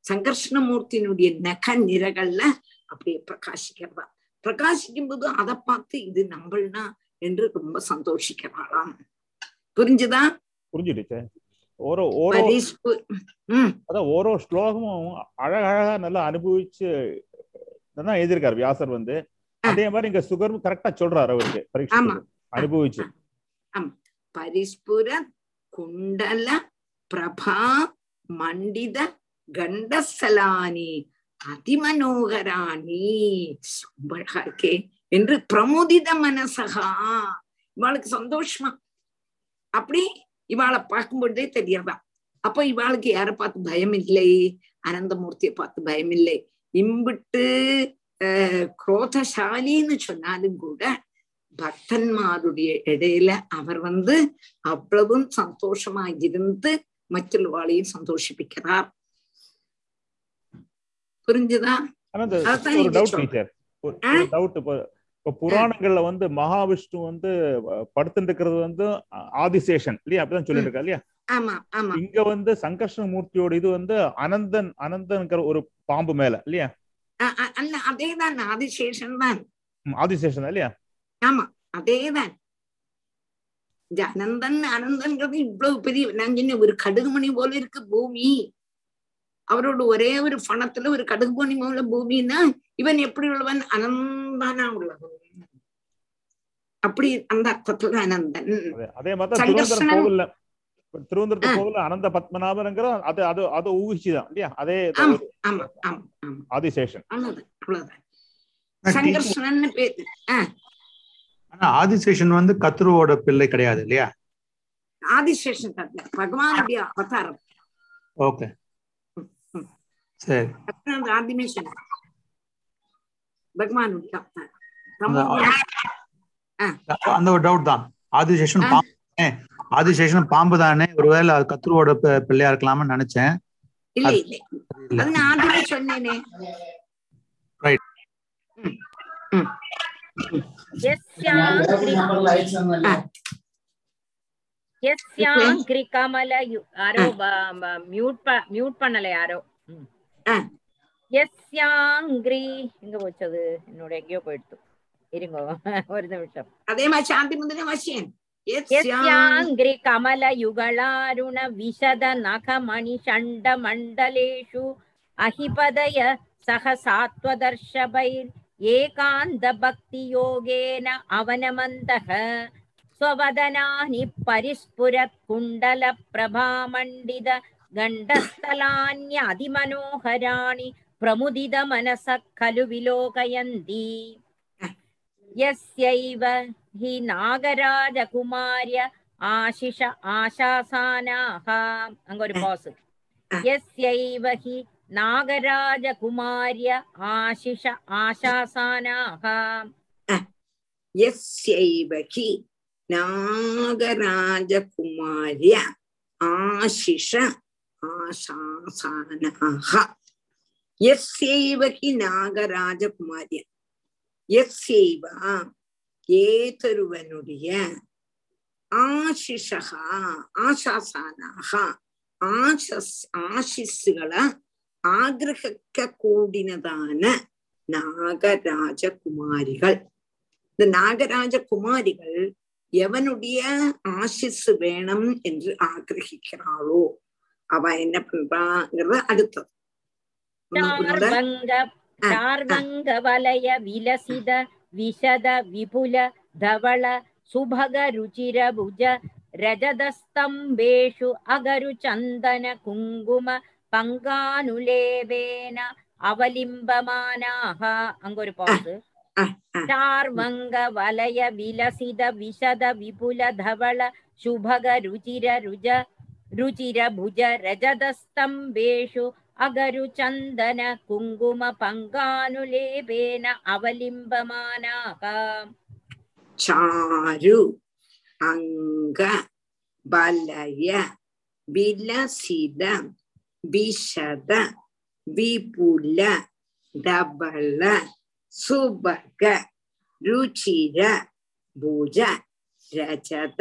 சங்கர்ஷ்ணமூர்த்தியினுடைய நக நிறகள்ல அப்படியே பிரகாசிக்கிறதா. பிரகாசிக்கும் போது அதை பார்த்து இது நம்மள்னா என்று ரொம்ப சந்தோஷிக்கிறாளாம். புரிஞ்சுதா? புரிஞ்சுடுச்சு. ஓரோ ஓரோ பரிஸ்பு உம் அதான் ஓரோ ஸ்லோகமும் அழகழகா நல்லா அனுபவிச்சு தான் எழுதியிருக்காரு வியாசர் வந்து. அதே மாதிரி இங்க சுகர் கரெக்டா சொல்றாரு அவருக்கு. பரீட்சை அனுபவிச்சு. பரிஸ்புர குண்டல பிரபா மண்டித கண்டஸ்தலானி அதிமனோகராணி. ரொம்ப அழகா இருக்கே. என்று பிரமுதித மனசகா. இவாளுக்கு சந்தோஷமா. அப்படி இவாளை பார்க்கும் பொழுதே தெரியறதா அப்ப இவாளுக்கு யார பார்த்து பயம் இல்லை அனந்தமூர்த்தியை பார்த்து பயம் இல்லை இம்பிட்டு குரோதசாலின்னு சொன்னாலும் கூட பக்தன்மாருடைய இடையில அவர் வந்து அவ்வளவும் சந்தோஷமா இருந்து மற்றொருவாளையும் சந்தோஷிப்பிக்கிறார். புரிஞ்சுதா? அதான் இப்போ புராணங்கள்ல வந்து மகாவிஷ்ணு வந்து படுத்துட்டு இருக்கிறது வந்து ஆதிசேஷன் இல்லையா? அப்படிதான் சொல்லிட்டு இருக்கா இல்லையா? ஆமா ஆமா. இங்க வந்து சங்கர்ஷ்ண மூர்த்தியோட இது வந்து அனந்தன் அனந்தன்கிற ஒரு பாம்பு மேல இல்லையா? அதேதான் ஆதிசேஷன் தான். ஆதிசேஷன் இல்லையா? ஆமா அதேதான். அனந்தன் அனந்தன்றது இவ்வளவு பெரிய நான் சொன்னேன் ஒரு கடுகுமணி போல இருக்கு பூமி. அவரோட ஒரே ஒரு பணத்துல ஒரு கடுகுமணி போல பூமின்னா இவன் எப்படி உள்ளவன்? அனந்தானா உள்ளவன். அப்படி அந்த அர்த்தத்துல அனந்தன். அதே- மாதிரி அனந்த பத்மநாபனுங்கிற அது அது அது ஊகிச்சுதான். இல்லையா? அதே இது ஆமா ஒரு ஆமா ஆமா ஆமா. ஆதிசேஷன். ஆனா, வந்து கத்ருவோட பிள்ளை கிடையாது இல்லையா? ஆதிசேஷன் பகவானுடைய அவதாரம். ஓகே. சரி. ஆதிமே அந்த ஒரு டவுட் தான். ஆதிசேஷன். பாம்பு? ஆதிசேஷன் பாம்பு தானே? ஒருவேளை அது கத்ருவோட பி- பிள்ளையா இருக்கலாம்னு நினைச்சேன். இல்ல இல்ல. அது நான் ஆதிமே சொன்னேனே. ரைட் மியூட் மியூட் பண்ணல யாரோ. ம். ஆஹ் யஸ்யாங்கிரி எங்க போச்சு அது என்னோட எங்கேயோ போயிடுத்து இருங்க ஒரு நிமிஷம் அதே மாதிரி சாந்தி முந்தின வாசியன் यस्याङ्घ्रि कमलयुगलारुण विशद नखमणिषण्ड मण्डलेषु अहिपदय सह सात्वदर्शभैर् एकान्तभक्तियोगेन अवनमन्तः स्ववदनानि परिस्फुरत् कुण्डलप्रभामण्डित गण्डस्थलान्यधिमनोहराणि प्रमुदितमनसः खलु विलोकयन्ति यस्यैव हि नागराजकुमार्य आशिष आशासानाः அங்க ஒரு பாஸ் यस्यैव हि नागराजकुमार्य आशिष आशासानाः यस्यैव हि नागराजकुमार्य आशिष आशासानाः यस्यैव எஸ்ஸேவகி நாகராஜகுமாரியன். எஸ்ஸேவா ஏதொருவனுடைய ஆசிஷகா ஆசாசானாக ஆசஸ் ஆசிஸுகளை ஆகிரகிக்க கூடினதான நாகராஜகுமாரிகள். இந்த நாகராஜகுமாரிகள் எவனுடைய ஆசிஸ் வேணும் என்று ஆகிரகிக்கிறாளோ அவ என்ன பண்றாங்கிறத அடுத்தது. ङ्गवलय विलसित विशद विपुल धवळ सुभगरुचिरभुज रजदस्तम्भेषु अगरुचन्दन कुङ्कुम पङ्गानुलेबेन അവലിംബമാനാഹ അങ്ങൊരു പോസ് ചാർമംഗ വലയ വിലസിത വിശദ വിപുല ധവള ശുഭക രുചിര രുച രുചിര ഭുജ രജതസ്തംഭേഷു अगरुचन्दन कुङ्कुम पङ्गानुलेपेन अवलिम्बमानाः चारु अङ्ग बलय विलसित विशद विपुल धबल सुभग रुचिर भुज रजत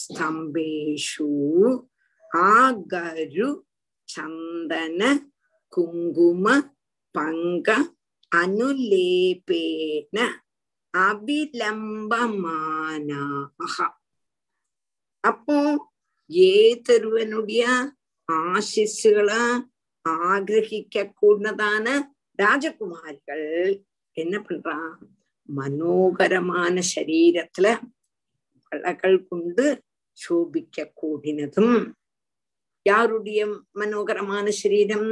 स्तम्भेषु आगरु சந்தன குங்கும பங்க அனுலேபேன அபிலம்பமானாக அப்போ ഏതൊരുവനുടിയ ആശിസ്സുകള് ആഗ്രഹിക്കൂടതാണ് രാജകുമാരികൾ എന്ന പണ്ടാ മനോഹരமான ശരീരത്തില് വളകൾ കൊണ്ട് ശോഭിക്കൂടിനതും யாருடைய மனோகரமான சரீரம்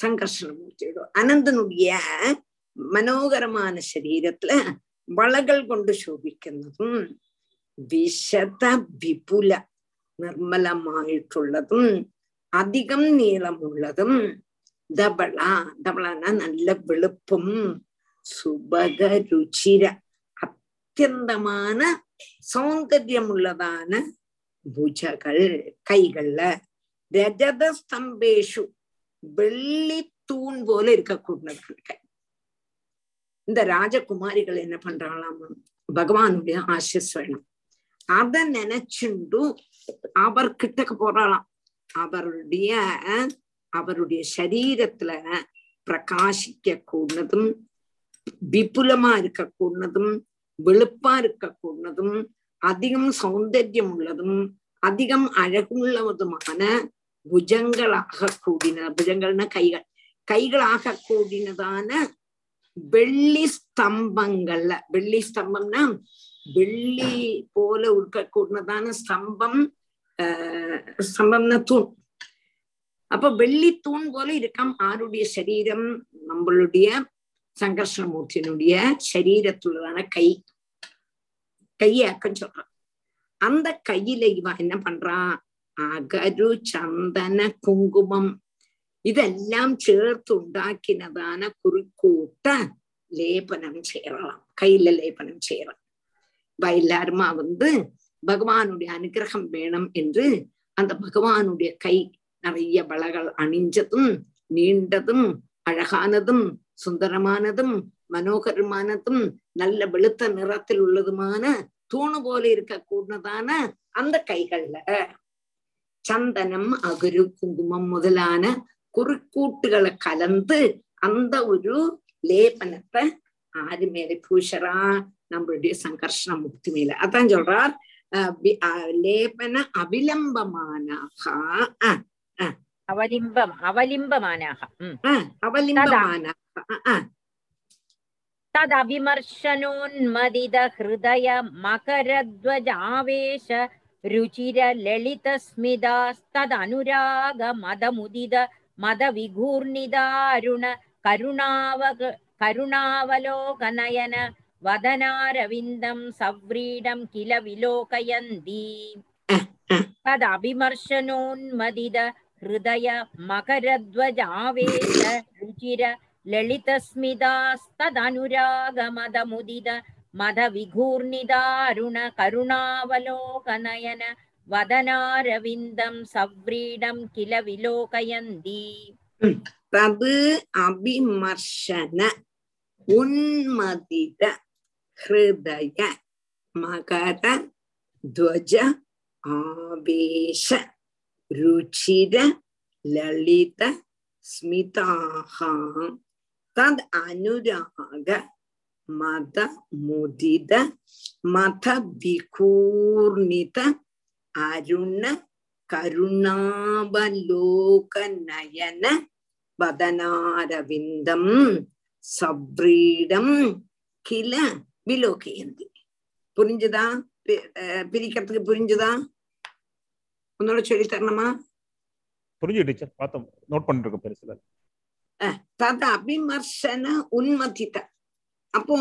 சங்கர்ஷணமூர்த்தியோட அனந்தனுடைய மனோகரமான சரீரத்துல വളകൾ കൊണ്ട് ശോഭിക്കുന്നതും വിശത വിപുല നിർമ്മലമായിട്ടുള്ളതും അധികം നീളമുള്ളതും ധബള ധബളന നല്ല വെളുപ്പും സുഭക രുചിര അത്യന്തമാണ് സൗന്ദര്യമുള്ളതാണ് ഭുജകൾ കൈകളില് ரஜதஸ்தம்பேஷு வெள்ளி தூண் போல இருக்கக்கூடியவர்கள் இந்த ராஜகுமாரிகள் என்ன பண்றாங்களாம்? பகவானுடைய ஆசிஸ் வேணும் அத நினைச்சுண்டு அவர் கிட்டக்கு போறாளாம் அவருடைய அவருடைய சரீரத்துல பிரகாசிக்க கூடதும் விபுலமா இருக்க கூடதும் வெளுப்பா இருக்க கூடதும் அதிகம் சௌந்தர்யம் உள்ளதும் அதிகம் அழகுள்ளதுமான புஜங்களாக கூடின புஜங்கள்னா கைகள். கைகளாக கூடினதான வெள்ளி ஸ்தம்பங்கள்ல. வெள்ளி ஸ்தம்பம்னா வெள்ளி போல உட்க கூடினதான ஸ்தம்பம் ஆஹ் ஸ்தம்பம்னா தூண். அப்ப வெள்ளி தூண் போல இருக்காம் ஆருடைய சரீரம் நம்மளுடைய சங்கர்ஷணமூர்த்தியினுடைய சரீரத்துள்ளதான கை. கையாக்கன்னு சொல்றான் அந்த கையில இவன் என்ன பண்றான்? அகரு சந்தன குங்குமம் ഇതെല്ലാം ചേർത്തുണ്ടാക്കിനതാണ് കുറിക്കൂട്ട லேபனம் செய்யலாம் கையில லேபனம் செய்யலாம் இப்ப எல்லாருமா வந்து பகவானுடைய அனுகிரகம் வேணும் என்று அந்த பகவானுடைய கை நிறைய வளகள் அணிஞ்சதும் நீண்டதும் அழகானதும் சுந்தரமானதும் மனோகரமானதும் நல்ல வெளுத்த நிறத்தில் உள்ளதுமான தூணு போல இருக்க கூடதான அந்த கைகள்ல சந்தனம் அகுரு குங்குமம் முதலான குறுக்கூட்டுகளை கலந்து அந்த ஒரு லேபனத்தை ஆறு மேல பூசுறா நம்மளுடைய சங்கர்ஷண முக்தி மேல. அதான் சொல்றார் லேபன அவிலம்பமானாக. அவலிம்பம் அவலிம்பமானாக. அவலிம்பமானாக. तदविमर्शनोन्मदितहृदय मकरध्वजावेश रुचिरललितस्मिदास्तदनुरागमदमुदिद मदविघूर्णिदारुण करुणावग करुणावलोकनयन वदनारविन्दं सव्रीडं किल विलोकयन्ती तदभिमर्शनोन्मदिद हृदय मकरध्वजावेश रुचिर ललितस्मिदास्तदनुरागमदमुदिद மதவிகூர்ணிதாருண கருணாவலோகநயன வதனாரவிந்தம் சவ்ரீடம் கில விலோகயந்தி தது அபிமர்ஷன உன்மதித ஹிருதய மகர துவஜ ஆவேஷ ருச்சிர லலித ஸ்மிதாக தத் அனுராக மத முதித மத விகூர்ணித அருண கருணாவலோகநயன வதனாரவிந்தம் சப்ரீடம் கில விலோகயந்தி புரிஞ்சுதா பிரிக்கிறதுக்கு புரிஞ்சுதா உன்னோட சொல்லி தரணுமா புரிஞ்சு டீச்சர் பார்த்தோம் நோட் பண்ணிருக்கோம் பெருசுல தாத்தா அபிமர்சன உன்மதித்த அப்போ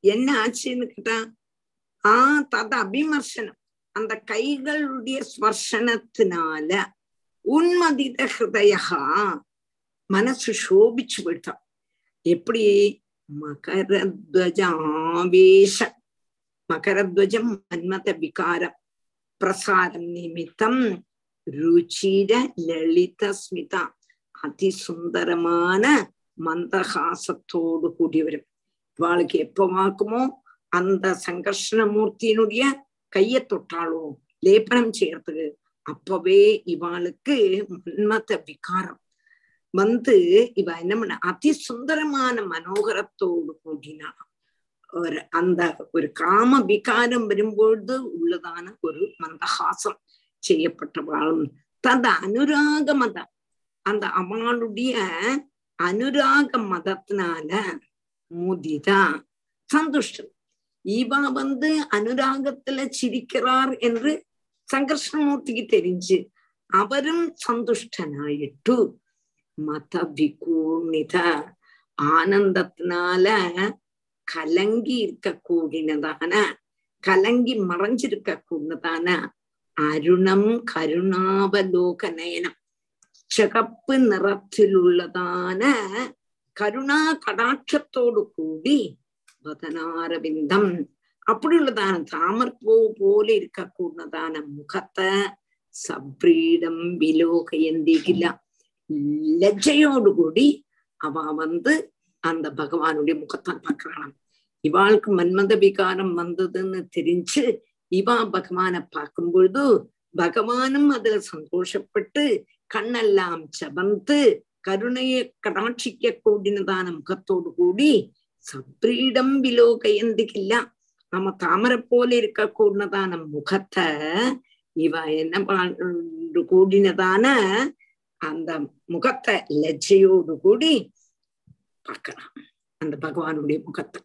என்ன ஆச்சுன்னு கேட்டா ஆ தத அபிமர்சனம். அந்த கைகளுடைய ஸ்மர்ஷனத்தினால உன்மதித ஹிருதயா மனசு சோபிச்சு போயிட்டான் எப்படி? மகரத்வஜாவேஷ. மகரத்வஜம் மன்மத விகாரம். பிரசாரம் நிமித்தம் ருச்சிர லலித ஸ்மிதா. அதிசுந்தரமான மந்தகாசத்தோடு கூடி வரும் இவாளுக்கு எப்ப வாக்குமோ அந்த சங்கர்ஷணமூர்த்தியினுடைய கைய தொட்டாலோ லேபனம் செய்யறதுக்கு. அப்பவே இவாளுக்கு மன்மத விகாரம். வந்து இவ என்ன பண்ண அதி சுந்தரமான மனோகரத்தோடு கூடினா. ஒரு அந்த ஒரு காம விகாரம் வரும்பொழுது உள்ளதான ஒரு மந்தஹாசம் செய்யப்பட்டவாளும். தந்த அனுராக மதம். அந்த அவளுடைய அனுராக மதத்தினால முதிதா சந்துஷ்டம் ஈபா வந்து அனுராகத்துல சிரிக்கிறார் என்று சங்கர்ஷணமூர்த்திக்கு தெரிஞ்சு அவரும் சந்துஷ்டனாயிட்டு மத விகூர்ணித ஆனந்தத்தினால கலங்கி இருக்க கூடினதான கலங்கி மறைஞ்சிருக்க கூடினதான அருணம் கருணாவலோகநயனம். சிகப்பு நிறத்திலுள்ளதான கருணா கடாட்சத்தோடு கூடி வதனாரவிந்தம் அப்படி உள்ளதான தாமர்பூ போல இருக்கக்கூடதான முகத்தை சப்ரீடம் விலோகயந்திகில லஜ்ஜையோடு கூடி அவ வந்து அந்த பகவானுடைய முகத்தான் பார்க்கிறாளாம் இவாளுக்கு மன்மத விகாரம் வந்ததுன்னு தெரிஞ்சு இவா பகவானை பார்க்கும் பொழுது பகவானும் அதுல சந்தோஷப்பட்டு கண்ணெல்லாம் செவந்து கருணையை கடாட்சிக்க கூடினதான முகத்தோடு கூடி சப்ரீடம் விலோகயந்திக்கிല്ല நம்ம தாமரை போல இருக்க கூடினதான முகத்தை இவ என்ன கூடினதான அந்த முகத்தை லஜ்ஜையோடு கூடி பார்க்கலாம் அந்த பகவானுடைய முகத்தை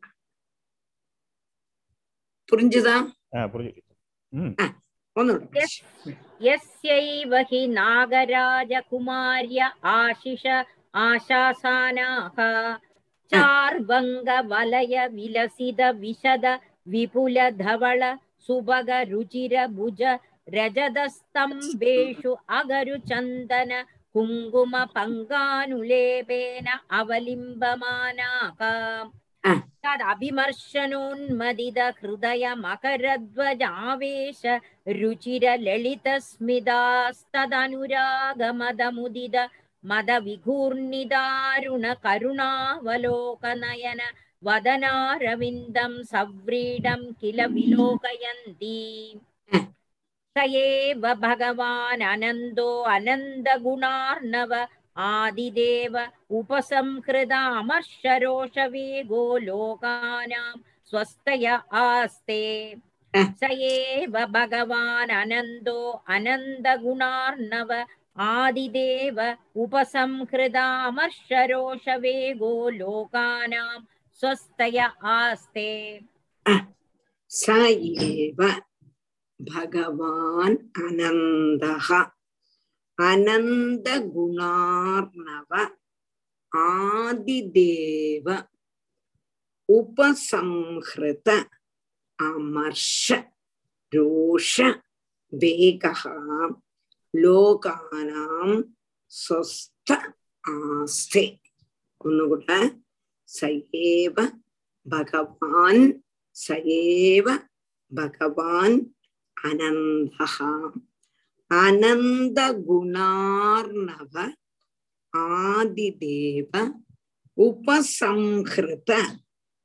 புரிஞ்சுதா ഹി നാഗരാജകുമാര്യ ആശിഷ ആശാസാനാഹ. ചാർവംഗവലയ വിലസിത വിശദ വിപുല ധവള സുഭഗ രുചിര ഭുജ രജതസ്തംഭേഷു അഗരു ചന്ദന കുങ്കുമ പങ്കാനുലേപേന അവലിംബമാനാകാം. मकरध्वजावेश रुचिरललितस्मिदास्तदनुरागमदमुदित मदविघूर्णिदारुण करुणावलोकनयन वदनारविन्दं सव्रीडं किल विलोकयन्ती स एव भगवान् अनन्दो अनन्दगुणार्णव आदिदेव उपसंहृदामर्षरोषवेगो लोकानां स्वस्तय आस्ते स एव भगवान् अनन्दो अनन्दगुणार्णव आदिदेव उपसंहृदामर्षरोषवेगो लोकानां स्वस्तय आस्ते स एव भगवान् अनन्दः அனந்த குணார்ணவ ஆதிதேவ உபசம்ஹிருத அமர்ஷ ரோஷ வேகா லோகானாம் சொஸ்த ஆஸ்தே. ஒன்னு கூட சயேவ பகவான் சயேவ பகவான் அனந்தகாம் அனந்த குணார்ணவ ஆதிதேவ உபசம்ஹிருத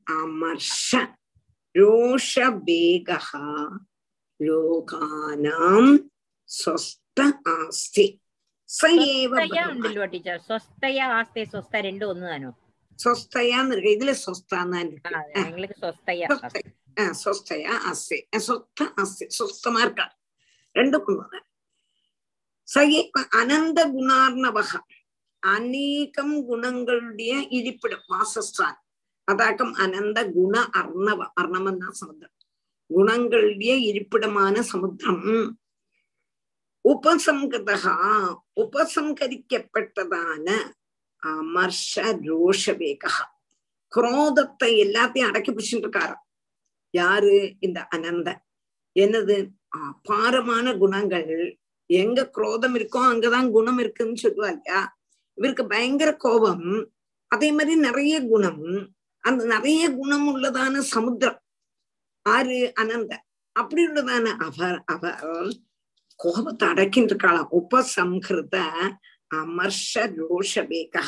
அமர்ஷ ரோஷவேகா லோகானாம் സ്വസ്ഥ ആസ്തി സ്വസ്ഥയ ആസ്തി സ്വസ്ഥ രണ്ടും ഒന്ന് താനോ സ്വസ്ഥയാന്ന് ഇതില് സ്വസ്ഥ സ്വസ്ഥയ സ്വസ്ഥയ ആസ്തി സ്വസ്ഥ ആസ്തി സ്വസ്ഥമാർക്കാണ് രണ്ടും ഒന്നാണ് ஒண்ணுதான் அனந்த குணார்ணவக. அநேகம் குணங்களுடைய இருப்பிடம் வாசஸ்தான். அதாக்கம் அனந்த குண அர்ணவ. அர்ணவம் தான் சமுத்திரம். குணங்களுடைய இருப்பிடமான சமுத்திரம். உபசம்கதா உபசங்கரிக்கப்பட்டதான அமர்ஷ ரோஷவேகா குரோதத்தை எல்லாத்தையும் அடக்கி பிடிச்சிட்டு இருக்காரு. யாரு? இந்த அனந்த. என்னது? அபாரமான குணங்கள் எங்க குரோதம் இருக்கோ அங்கதான் குணம் இருக்குன்னு சொல்லுவா இல்லையா? இவருக்கு பயங்கர கோபம். அதே மாதிரி நிறைய குணம். அந்த நிறைய குணம் உள்ளதான சமுத்திரம். ஆறு அனந்த. அப்படி உள்ளதான அவர் அவர் கோபத்தை அடக்கின்னு இருக்காளாம். உபசம்ஹிருத அமர்ஷ ரோஷவேகா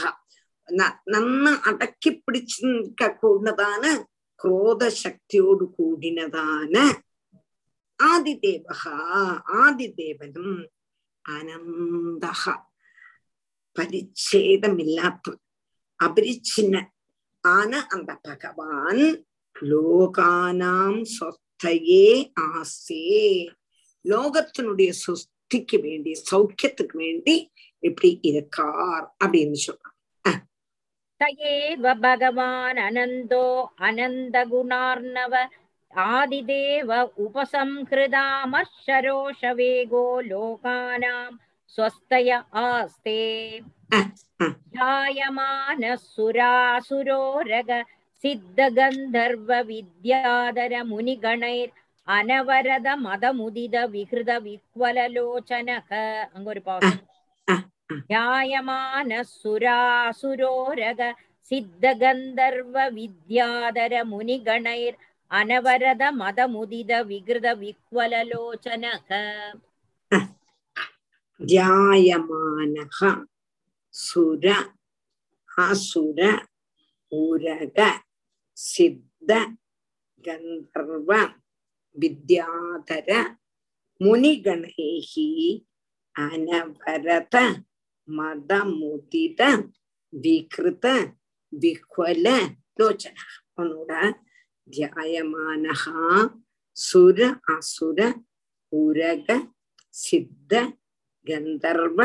நன்னா அடக்கி பிடிச்சிருக்க கூடதான குரோத சக்தியோடு கூடினதான ஆதிதேவகா ஆதிதேவனும் அனந்தகா பரிச்சேதமில்லாத்தவன் அபரிச்சின்ன. ஆன அந்த பகவான் லோகானாம் சொத்தையே ஆசே. லோகத்தினுடைய சொஸ்திக்கு வேண்டி சௌக்கியத்துக்கு வேண்டி எப்படி இருக்கார் அப்படின்னு சொல்றான் தயேவ பகவான் அனந்தோ அனந்த குணார்ணவ आदिदेव उपसंहृदामर्षरोषवेगो लोकानां स्वस्तय आस्ते जायमानः सुरासुरोरग सिद्धगन्धर्वविद्याधरमुनिगणैर् அனவரத மதமுதித விகிருத விக்வலலோச்சனக அங்க ஒரு பாவம் நியாயமான சுராசுரோரக சித்த கந்தர்வ வித்யாதர முனிகணைர் அனவரத மதமுதித விகிருத விக்வலலோச்சனக. தியாயமானக சுர அசுர உரக சித்த கந்தர்வ வித்யாதர முனிகணேகி அனவரத மதமுதித விகிருத விஹ்வல லோச்சன உன்னோட தியாயமானஹா சுர அசுர உரக சித்த கந்தர்வ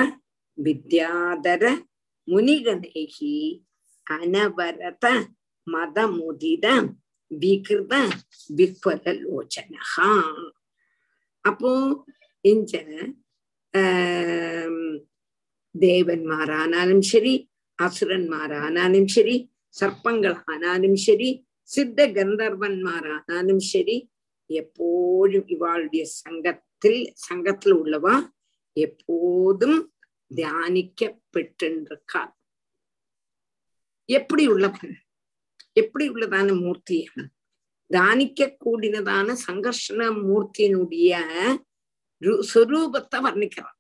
வித்யாதர முனிகனைகி அனவரத மதமுதித விகிருத விஃபலலோச்சனஹா அப்போ இஞ்ச தேவன்மாரானாலும் சரி அசுரன்மாரானாலும் சரி சர்ப்பங்கள் ஆனாலும் சரி സിദ്ധ ഗന്ധർവന്മാരാനാലും ശരി എപ്പോഴും ഇവാളുടെ സംഘത്തിൽ സംഘത്തിൽ ഉള്ളവ எப்போதும் தியானிக்கப்பட்டிருக்கார் எப்படி உள்ளவன் எப்படி உள்ளதான மூர்த்தி தியானிக்க கூடினதான சங்கர்ஷண மூர்த்தியினுடைய சுரூபத்தை வர்ணிக்கிறான்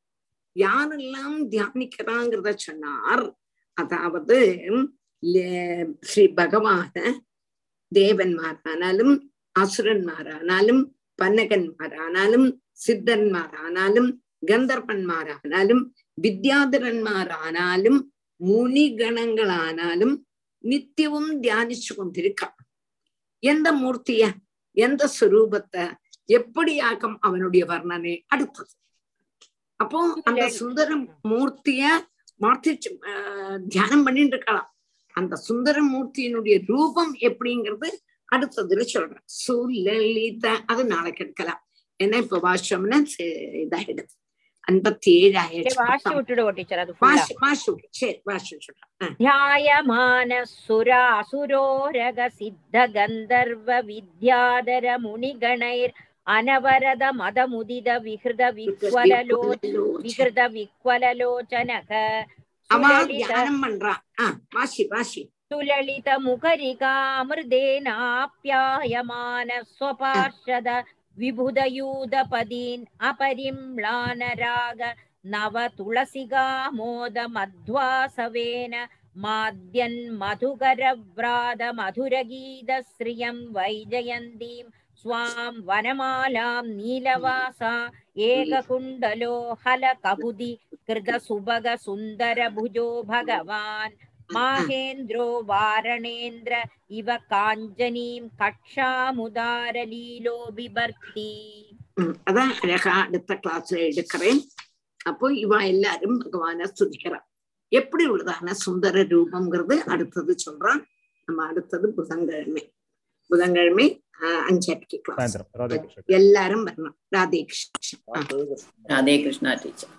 யாரெல்லாம் தியானிக்கிறாங்கிறத சொன்னார் அதாவது ஸ்ரீ பகவான தேவன்மாரானாலும் அசுரன்மாரானாலும் பன்னகன்மாரானாலும் சித்தன்மாரானாலும் கந்தர்பன்மாரானாலும் வித்யாதரன்மாரானாலும் முனிகணங்களானாலும் நித்தியவும் தியானிச்சு கொண்டிருக்கான். எந்த மூர்த்திய எந்த சுரூபத்தை எப்படியாக்கம் அவனுடைய வர்ணனை அடுத்தது. அப்போ அந்த சுந்தர மூர்த்திய மார்த்திச்சு தியானம் பண்ணிட்டு இருக்கலாம். அந்த சுந்தரமூர்த்தியினுடைய ரூபம் எப்படிங்கிறது அடுத்ததுல சொல்றேன் சுலலித அது நாளை எடுக்கலாம் ஏன்னா இப்ப வாஷம்னா இதாயிடுது அன்பத்தி ஏழு ஆயிடுச்சு சுராசுரோரக சித்த கந்தர்வ வித்யாதர முனிகணைர் அனவரத மதமுதித விகிருத விக்வலலோ விகிருத விக்வலலோச்சனக அம்மா தியானம் பண்றான் வாசி வாசி सुललितमुखरिकामृदेनाप्यायमान स्वपार्षद विबुधयूदपदीन् अपरिं म्लानराग नव तुलसिगामोदमध्वासवेन माद्यन्मधुकरव्रादमधुरगीतश्रियं वैजयन्तीं स्वां वनमालां नीलवासा एककुण्डलो हलकबुधि कृतसुभगसुन्दरभुजो भगवान् माहेन्द्रो वारणेन्द्र इव काञ्जनीं कक्षामुदारलीलो बिभर्ति அதான் அழகா அடுத்த கிளாஸ்ல எடுக்கிறேன் அப்போ இவ எல்லாரும் பகவான ஸ்துதிக்கிறான் எப்படி உள்ளதான சுந்தர ரூபம்ங்கிறது அடுத்தது சொல்றான் நம்ம அடுத்தது புதன்கிழமை புதன்கிழமை ஆஹ், அஞ்சரைக்கு கிளாஸ் எல்லாரும் வரணும் ராதே கிருஷ்ணன் ஆ. ராதே கிருஷ்ணா டீச்சர்